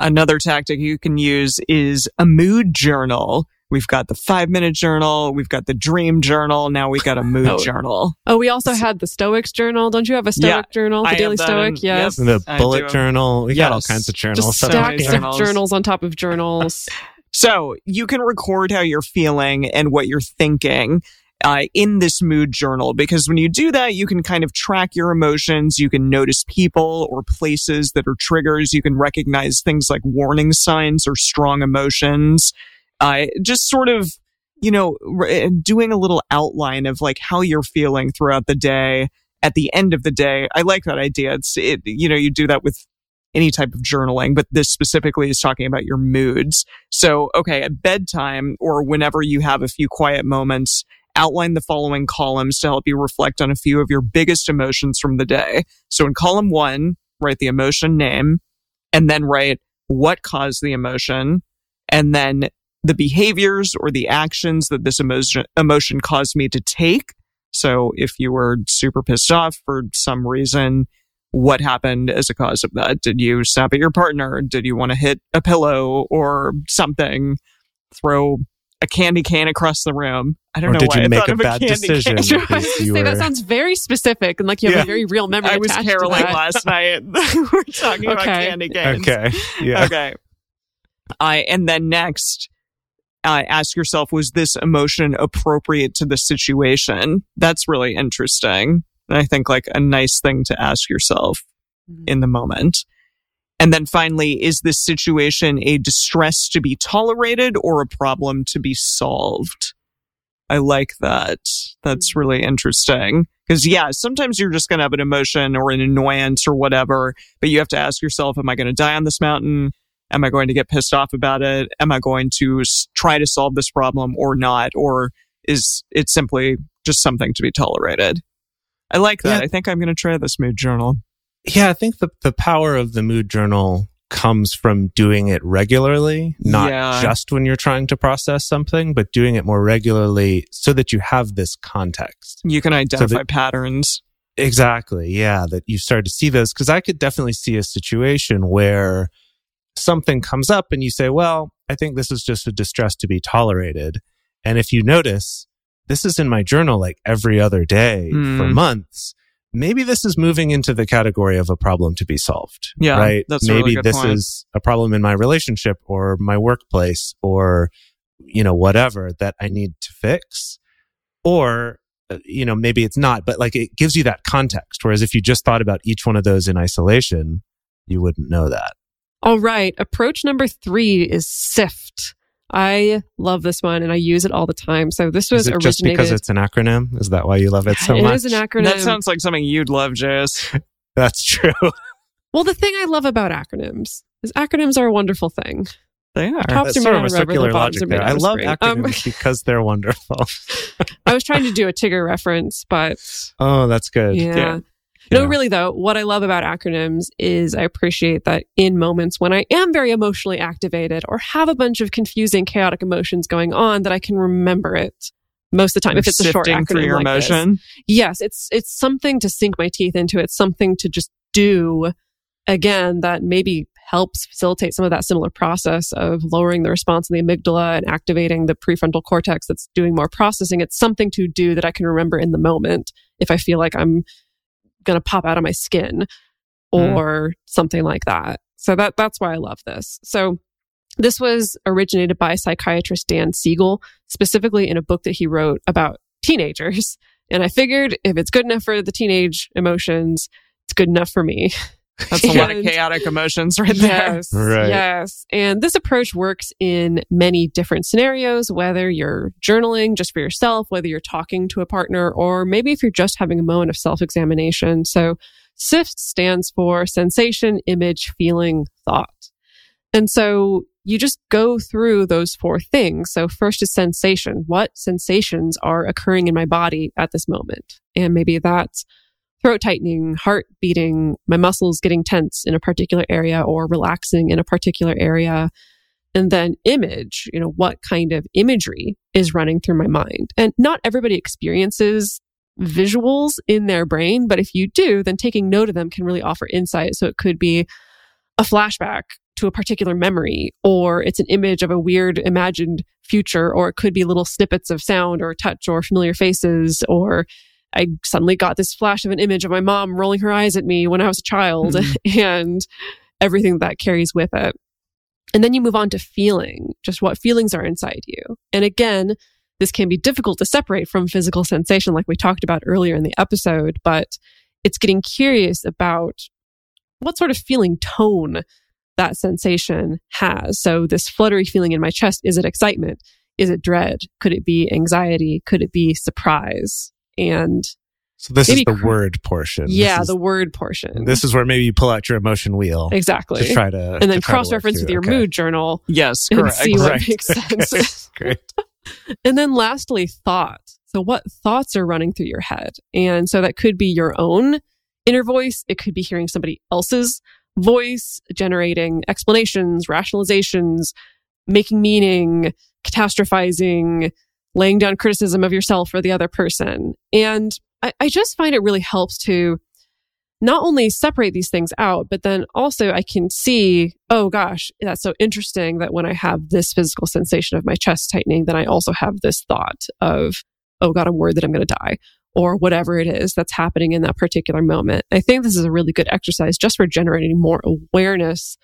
Another tactic you can use is a mood journal. We've got the five minute journal. We've got the dream journal. Now we've got a mood Oh. journal. Oh, we also had the Stoics journal. Don't you have a Stoic Yeah, journal? The I Daily Stoic? in- yes. yep. The I bullet journal, we got all kinds of journals. Just so stacks there. of journals. journals on top of journals. So you can record how you're feeling and what you're thinking. Uh, in this mood journal, because when you do that, you can kind of track your emotions. You can notice people or places that are triggers. You can recognize things like warning signs or strong emotions. Uh, just sort of, you know, r- doing a little outline of like how you're feeling throughout the day. At the end of the day, I like that idea. It's, it, you know, you do that with any type of journaling, but this specifically is talking about your moods. So, okay, at bedtime or whenever you have a few quiet moments outline the following columns to help you reflect on a few of your biggest emotions from the day. So in column one, write the emotion name and then write what caused the emotion and then the behaviors or the actions that this emotion, emotion caused me to take. So if you were super pissed off for some reason, what happened as a cause of that? Did you snap at your partner? Did you want to hit a pillow or something? Throw a candy can across the room. I don't Or know did why you I make thought a of bad candy decision? cane. I was because gonna say, that sounds very specific and like you have Yeah. a very real memory. I was attached caroling last night. We're talking about candy canes. Okay. Yeah. Okay. I and then next, uh, ask yourself: Was this emotion appropriate to the situation? That's really interesting. And I think like a nice thing to ask yourself Mhm. in the moment. And then finally, is this situation a distress to be tolerated or a problem to be solved? I like that. That's really interesting. Because, yeah, sometimes you're just going to have an emotion or an annoyance or whatever, but you have to ask yourself, am I going to die on this mountain? Am I going to get pissed off about it? Am I going to s- try to solve this problem or not? Or is it simply just something to be tolerated? I like that. Yeah. I think I'm going to try this mood journal. Yeah, I think the, the power of the mood journal comes from doing it regularly, not Yeah. just when you're trying to process something, but doing it more regularly so that you have this context. You can identify that- patterns. Exactly. Yeah. That you start to see those. Cause I could definitely see a situation where something comes up and you say, well, I think this is just a distress to be tolerated. And if you notice, this is in my journal like every other day for Mm. months. Maybe this is moving into the category of a problem to be solved. Yeah, Right. that's Maybe really this point. is a problem in my relationship or my workplace or, you know, whatever that I need to fix. Or, uh, you know, maybe it's not, but like it gives you that context. Whereas if you just thought about each one of those in isolation, you wouldn't know that. All right. Approach number three is SIFT. I love this one and I use it all the time. So this was Is it originated. just because it's an acronym? Is that why you love it so It much? It is an acronym. That sounds like something you'd love, Jase. That's true. well, the thing I love about acronyms is acronyms are a wonderful thing. They are. Tops That's are sort of a out rubber, circular logic there. I of love spring. Um, acronyms because they're wonderful. I was trying to do a Tigger reference, but Oh, that's good. yeah. Yeah. No, Yeah. really though, what I love about acronyms is I appreciate that in moments when I am very emotionally activated or have a bunch of confusing, chaotic emotions going on, that I can remember it most of the time if it's a short acronym through your like this. Yes, it's it's something to sink my teeth into. It's something to just do again that maybe helps facilitate some of that similar process of lowering the response in the amygdala and activating the prefrontal cortex that's doing more processing. It's something to do that I can remember in the moment if I feel like I'm going to pop out of my skin mm-hmm. or something like that. So that that's why I love this. So this was originated by psychiatrist Dan Siegel, specifically in a book that he wrote about teenagers. And I figured if it's good enough for the teenage emotions, it's good enough for me. That's a lot of chaotic emotions right there. Yes. Right. Yes. And this approach works in many different scenarios, whether you're journaling just for yourself, whether you're talking to a partner, or maybe if you're just having a moment of self examination. So SIFT stands for sensation, image, feeling, thought. And so you just go through those four things. So first is sensation. What sensations are occurring in my body at this moment? And maybe that's throat tightening, heart beating, my muscles getting tense in a particular area or relaxing in a particular area. And then image, you know, what kind of imagery is running through my mind? And not everybody experiences visuals in their brain, but if you do, then taking note of them can really offer insight. So it could be a flashback to a particular memory, or it's an image of a weird imagined future, or it could be little snippets of sound or touch or familiar faces, or I suddenly got this flash of an image of my mom rolling her eyes at me when I was a child mm-hmm. and everything that carries with it. And then you move on to feeling, just what feelings are inside you. And again, this can be difficult to separate from physical sensation, like we talked about earlier in the episode, but it's getting curious about what sort of feeling tone that sensation has. So, this fluttery feeling in my chest, is it excitement? Is it dread? Could it be anxiety? Could it be surprise? And So this Maybe is the word portion. yeah, is, the word portion. this is where maybe you pull out your emotion wheel exactly. to try to and then to try to work cross reference with your Okay. mood journal Yes, and correct. see what makes sense. Great. and then lastly, thought. So, what thoughts are running through your head? And so that could be your own inner voice. It could be hearing somebody else's voice, generating explanations, rationalizations, making meaning, catastrophizing, laying down criticism of yourself or the other person. And I, I just find it really helps to not only separate these things out, but then also I can see, oh gosh, that's so interesting that when I have this physical sensation of my chest tightening, then I also have this thought of, oh God, I'm worried that I'm going to die or whatever it is that's happening in that particular moment. I think this is a really good exercise just for generating more awareness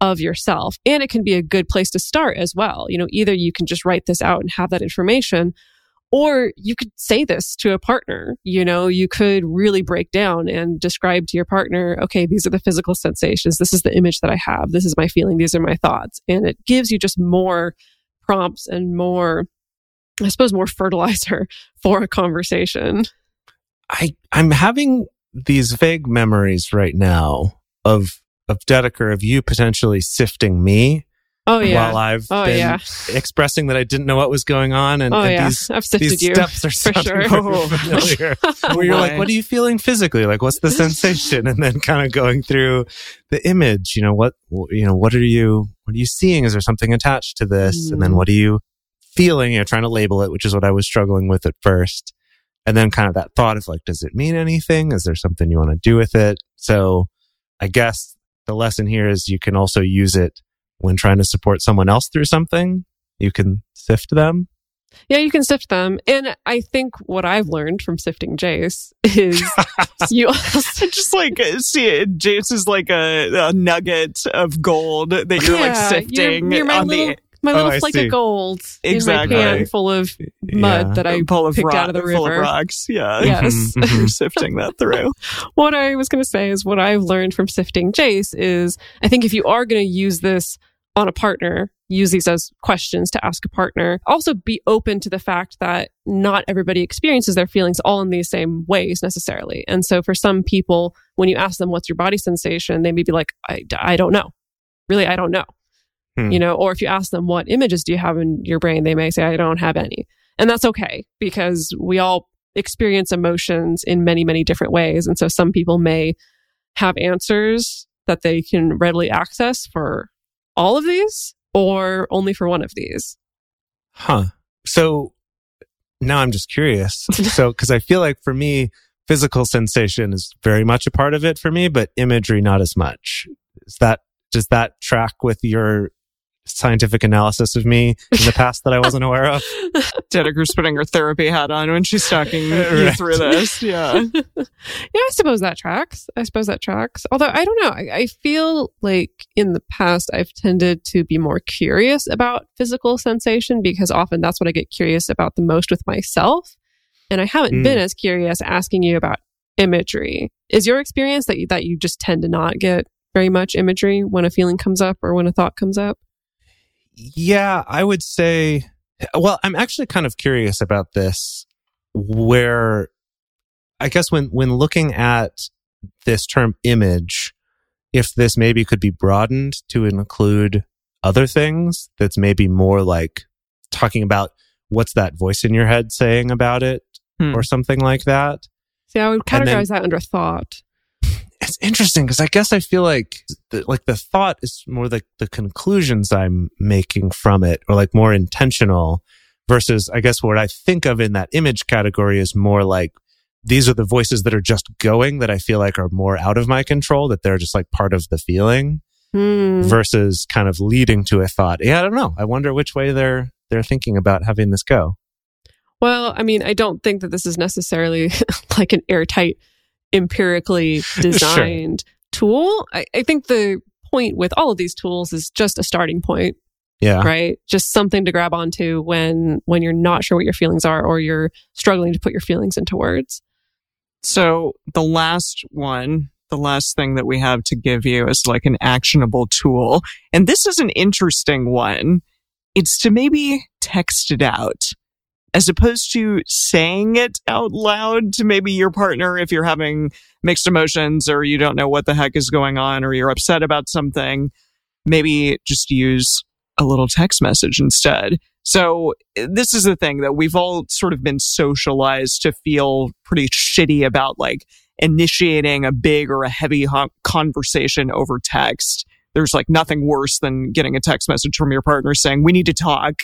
of yourself. And it can be a good place to start as well. You know, either you can just write this out and have that information, or you could say this to a partner. You know, you could really break down and describe to your partner, okay, these are the physical sensations. This is the image that I have. This is my feeling. These are my thoughts. And it gives you just more prompts and more, I suppose, more fertilizer for a conversation. I I'm having these vague memories right now of of Dedeker of you potentially sifting me Oh yeah. while I've Oh, been yeah. expressing that I didn't know what was going on and, oh and yeah. these these you steps are for sure. familiar. where you're like, what are you feeling physically? Like, what's the sensation? And then kind of going through the image. You know what? You know what are you? What are you seeing? Is there something attached to this? And then Mm. what are you feeling? You're trying to label it, which is what I was struggling with at first. And then kind of that thought of like, does it mean anything? Is there something you want to do with it? So I guess the lesson here is you can also use it when trying to support someone else through something. You can sift them. Yeah, you can sift them. And I think what I've learned from sifting Jase is you also just like uh, see it James is like a, a nugget of gold that you're like sifting You're, you're my on little, the my Oh, little I flake see. of gold Exactly. in my pan full of mud Yeah. that I of picked rock, out of the river. full of rocks. Yeah. Yes. Mhm, mhm. You're sifting that through. what I was going to say is what I've learned from sifting Jase is I think if you are going to use this on a partner, use these as questions to ask a partner. Also be open to the fact that not everybody experiences their feelings all in these same ways necessarily. And so for some people, when you ask them, what's your body sensation? They may be like, I, I don't know. Really, I don't know. Hmm. You know, or if you ask them, what images do you have in your brain? They may say, I don't have any. And that's okay because we all experience emotions in many, many different ways. And so some people may have answers that they can readily access for all of these or only for one of these. Huh. So now I'm just curious. so, because I feel like for me, physical sensation is very much a part of it for me, but imagery not as much. Is that does that track with your scientific analysis of me in the past that I wasn't aware of? Dedeker's putting her therapy hat on when she's talking you Right. through this. Yeah. yeah, I suppose that tracks. I suppose that tracks. Although I don't know. I, I feel like in the past I've tended to be more curious about physical sensation because often that's what I get curious about the most with myself. And I haven't Mm. been as curious asking you about imagery. Is your experience that you, that you just tend to not get very much imagery when a feeling comes up or when a thought comes up? Yeah, I would say. Well, I'm actually kind of curious about this. Where I guess when when looking at this term image, if this maybe could be broadened to include other things, that's maybe more like talking about what's that voice in your head saying about it, Hmm. or something like that. See, I would And then- categorize that under thought. It's interesting because I guess I feel like the, like the thought is more like the conclusions I'm making from it, or like more intentional. Versus, I guess what I think of in that image category is more like these are the voices that are just going that I feel like are more out of my control. That they're just like part of the feeling Hmm. versus kind of leading to a thought. Yeah, I don't know. I wonder which way they're they're thinking about having this go. Well, I mean, I don't think that this is necessarily like an airtight, empirically designed tool. I, I think the point with all of these tools is just a starting point, Yeah. right? Just something to grab onto when when you're not sure what your feelings are or you're struggling to put your feelings into words. So the last one, the last thing that we have to give you is like an actionable tool. And this is an interesting one. It's to maybe text it out as opposed to saying it out loud to maybe your partner if you're having mixed emotions or you don't know what the heck is going on or you're upset about something. Maybe just use a little text message instead. So this is the thing that we've all sort of been socialized to feel pretty shitty about like initiating a big or a heavy conversation over text. There's like nothing worse than getting a text message from your partner saying, we need to talk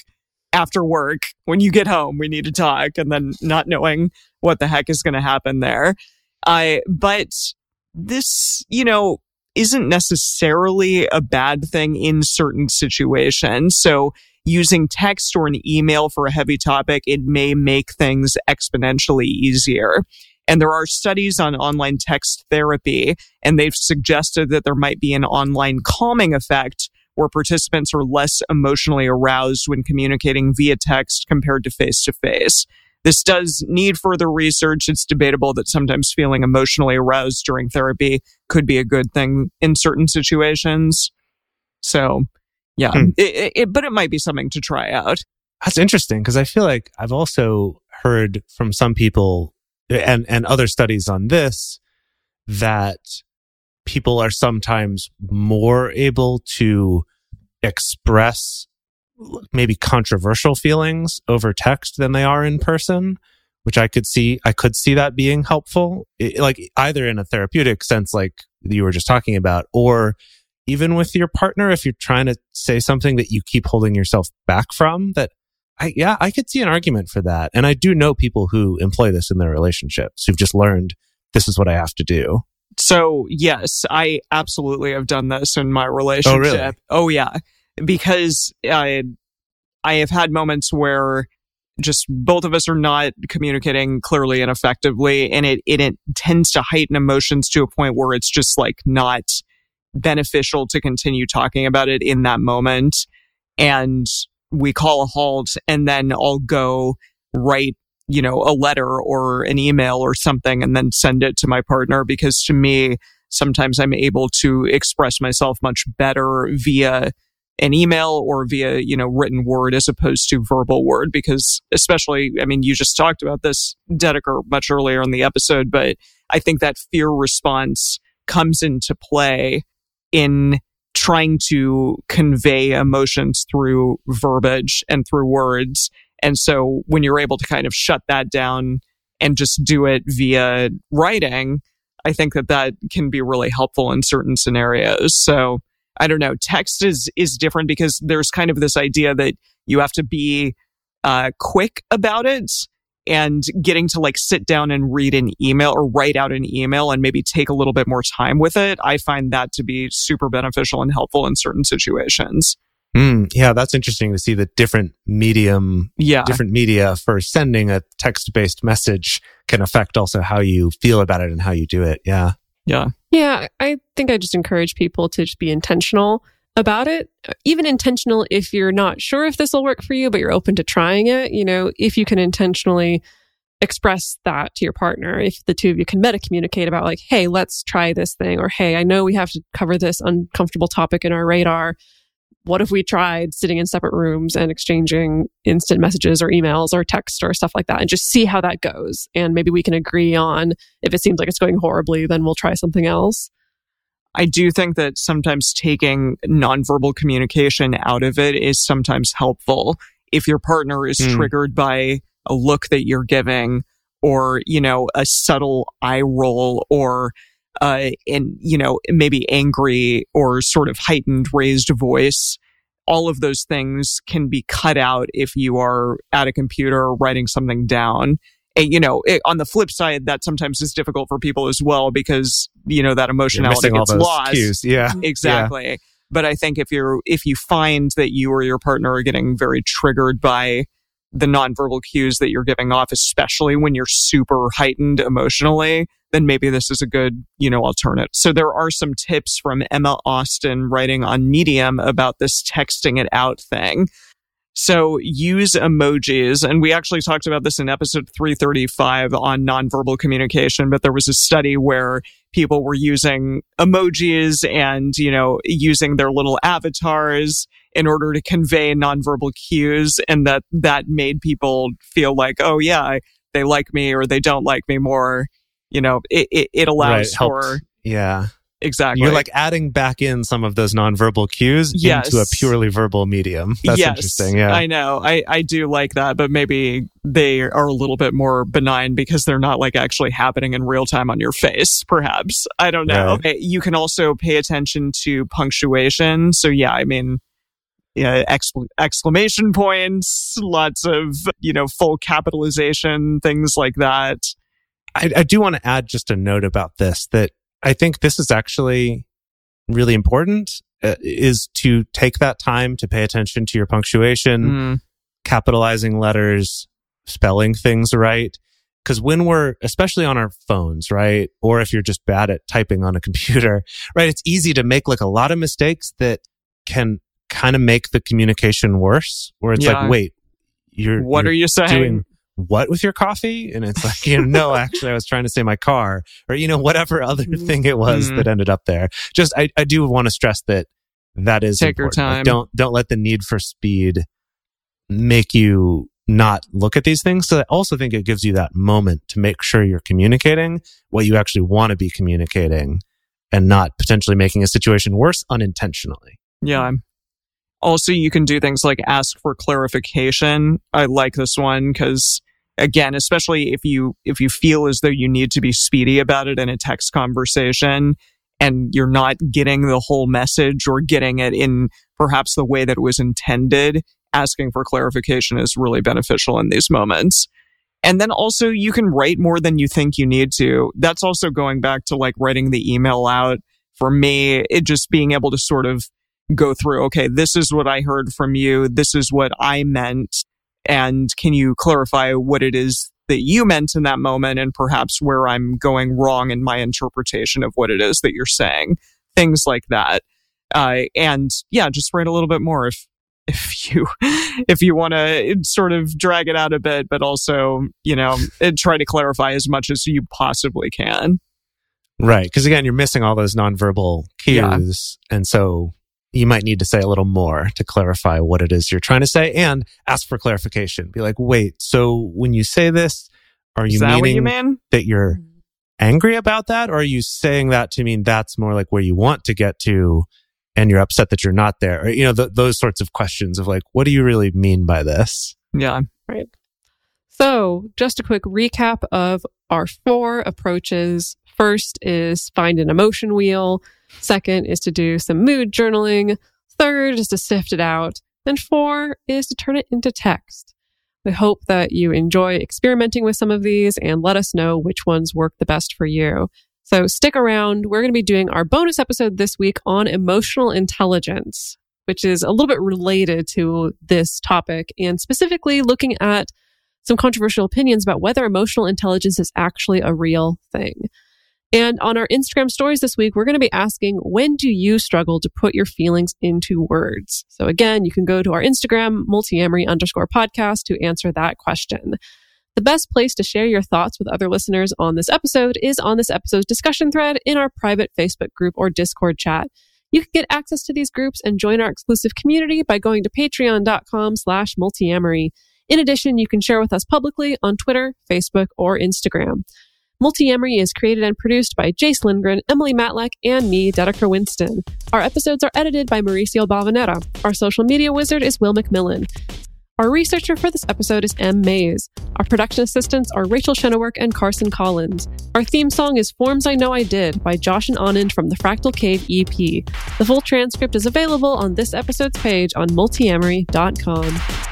after work. When you get home, we need to talk and then not knowing what the heck is going to happen there. I, but this, you know, isn't necessarily a bad thing in certain situations. So using text or an email for a heavy topic, it may make things exponentially easier. And there are studies on online text therapy, and they've suggested that there might be an online calming effect where participants are less emotionally aroused when communicating via text compared to face to face. This does need further research. It's debatable that sometimes feeling emotionally aroused during therapy could be a good thing in certain situations. So, yeah, Hmm. it, it, but it might be something to try out. That's interesting because I feel like I've also heard from some people and, and other studies on this that people are sometimes more able to express maybe controversial feelings over text than they are in person, which I could see, I could see that being helpful, I- like either in a therapeutic sense, like you were just talking about, or even with your partner, if you're trying to say something that you keep holding yourself back from, that I, yeah, I could see an argument for that. And I do know people who employ this in their relationships who've just learned this is what I have to do. So yes, I absolutely have done this in my relationship. Oh, really? oh yeah, because I I have had moments where just both of us are not communicating clearly and effectively, and it it, it tends to heighten emotions to a point where it's just like not beneficial to continue talking about it in that moment. And we call a halt, and then I'll go write you know, a letter or an email or something and then send it to my partner because to me, sometimes I'm able to express myself much better via an email or via, you know, written word as opposed to verbal word because especially, I mean, you just talked about this, Dedeker, much earlier in the episode, but I think that fear response comes into play in trying to convey emotions through verbiage and through words. And so when you're able to kind of shut that down and just do it via writing, I think that that can be really helpful in certain scenarios. So I don't know. Text is, is different because there's kind of this idea that you have to be uh, quick about it and getting to like sit down and read an email or write out an email and maybe take a little bit more time with it. I find that to be super beneficial and helpful in certain situations. Mm, yeah, that's interesting to see the different medium, Yeah. different media for sending a text based message can affect also how you feel about it and how you do it. Yeah. Yeah. Yeah, I think I just encourage people to just be intentional about it. Even intentional if you're not sure if this will work for you, but you're open to trying it. You know, if you can intentionally express that to your partner, if the two of you can meta communicate about, like, hey, let's try this thing, or hey, I know we have to cover this uncomfortable topic in our radar. What if we tried sitting in separate rooms and exchanging instant messages or emails or text or stuff like that and just see how that goes? And maybe we can agree on if it seems like it's going horribly, then we'll try something else. I do think that sometimes taking nonverbal communication out of it is sometimes helpful. If your partner is Hmm. triggered by a look that you're giving or, you know, a subtle eye roll or, uh, and, you know, maybe angry or sort of heightened raised voice, all of those things can be cut out if you are at a computer writing something down. And, you know, it, on the flip side, that sometimes is difficult for people as well because, you know, that emotionality gets lost. cues. Yeah. Exactly. But I think if you're if you find that you or your partner are getting very triggered by the nonverbal cues that you're giving off, especially when you're super heightened emotionally, then maybe this is a good, you know, alternative. So there are some tips from Emma Austin writing on Medium about this texting it out thing. So use emojis. And we actually talked about this in episode 335 on nonverbal communication, but there was a study where people were using emojis and, you know, using their little avatars in order to convey nonverbal cues. And that, that made people feel like, oh yeah, they like me or they don't like me more. You know, it, it, it allows Right, for Yeah. exactly. You're like adding back in some of those nonverbal cues Yes. into a purely verbal medium. That's yes, interesting. Yeah. I know. I, I do like that, but maybe they are a little bit more benign because they're not like actually happening in real time on your face, perhaps. I don't know. Right. Eh, You can also pay attention to punctuation. So, yeah, I mean, yeah, excl- exclamation points, lots of, you know, full capitalization, things like that. I, I do want to add just a note about this that I think this is actually really important uh, is to take that time to pay attention to your punctuation, Mm, capitalizing letters, spelling things right. Because when we're, especially on our phones, right? Or if you're just bad at typing on a computer, right? It's easy to make like a lot of mistakes that can kind of make the communication worse. Where it's Yeah. like, wait, you're what you're are you saying? doing what with your coffee? And it's like, you know, no, actually, I was trying to say my car or, you know, whatever other thing it was Mhm. that ended up there. Just, I, I do want to stress that that is Take your important. Like, time. don't, don't let the need for speed make you not look at these things. So I also think it gives you that moment to make sure you're communicating what you actually want to be communicating and not potentially making a situation worse unintentionally. Yeah. Also, you can do things like ask for clarification. I like this one because again, especially if you, if you feel as though you need to be speedy about it in a text conversation and you're not getting the whole message or getting it in perhaps the way that it was intended, asking for clarification is really beneficial in these moments. And then also you can write more than you think you need to. That's also going back to like writing the email out. For me, it just being able to sort of go through, okay, this is what I heard from you. This is what I meant. And can you clarify what it is that you meant in that moment and perhaps where I'm going wrong in my interpretation of what it is that you're saying? Things like that. Uh, and yeah, just write a little bit more if, if you, if you want to sort of drag it out a bit, but also, you know, try to clarify as much as you possibly can. Right. Because again, you're missing all those nonverbal Yeah. cues. And so you might need to say a little more to clarify what it is you're trying to say and ask for clarification. Be like, wait, so when you say this, are you that meaning you mean? that you're angry about that? Or are you saying that to mean that's more like where you want to get to and you're upset that you're not there? Or, you know, th- those sorts of questions of like, what do you really mean by this? Yeah. Right. So, just a quick recap of our four approaches. First is find an emotion wheel. Second is to do some mood journaling. Third is to sift it out. And four is to turn it into text. We hope that you enjoy experimenting with some of these and let us know which ones work the best for you. So stick around. We're going to be doing our bonus episode this week on emotional intelligence, which is a little bit related to this topic and specifically looking at some controversial opinions about whether emotional intelligence is actually a real thing. And on our Instagram stories this week, we're going to be asking, when do you struggle to put your feelings into words? So again, you can go to our Instagram, multiamory underscore podcast to answer that question. The best place to share your thoughts with other listeners on this episode is on this episode's discussion thread in our private Facebook group or Discord chat. You can get access to these groups and join our exclusive community by going to patreon.com slash multiamory. In addition, you can share with us publicly on Twitter, Facebook, or Instagram. Multiamory is created and produced by Jase Lindgren, Emily Matlack, and me, Dedeker Winston. Our episodes are edited by Mauricio Balvanera. Our social media wizard is Will McMillan. Our researcher for this episode is M. Mays. Our production assistants are Rachel Shenowork and Carson Collins. Our theme song is Forms I Know I Did by Josh and Anand from the Fractal Cave EP. The full transcript is available on this episode's page on multiamory.com.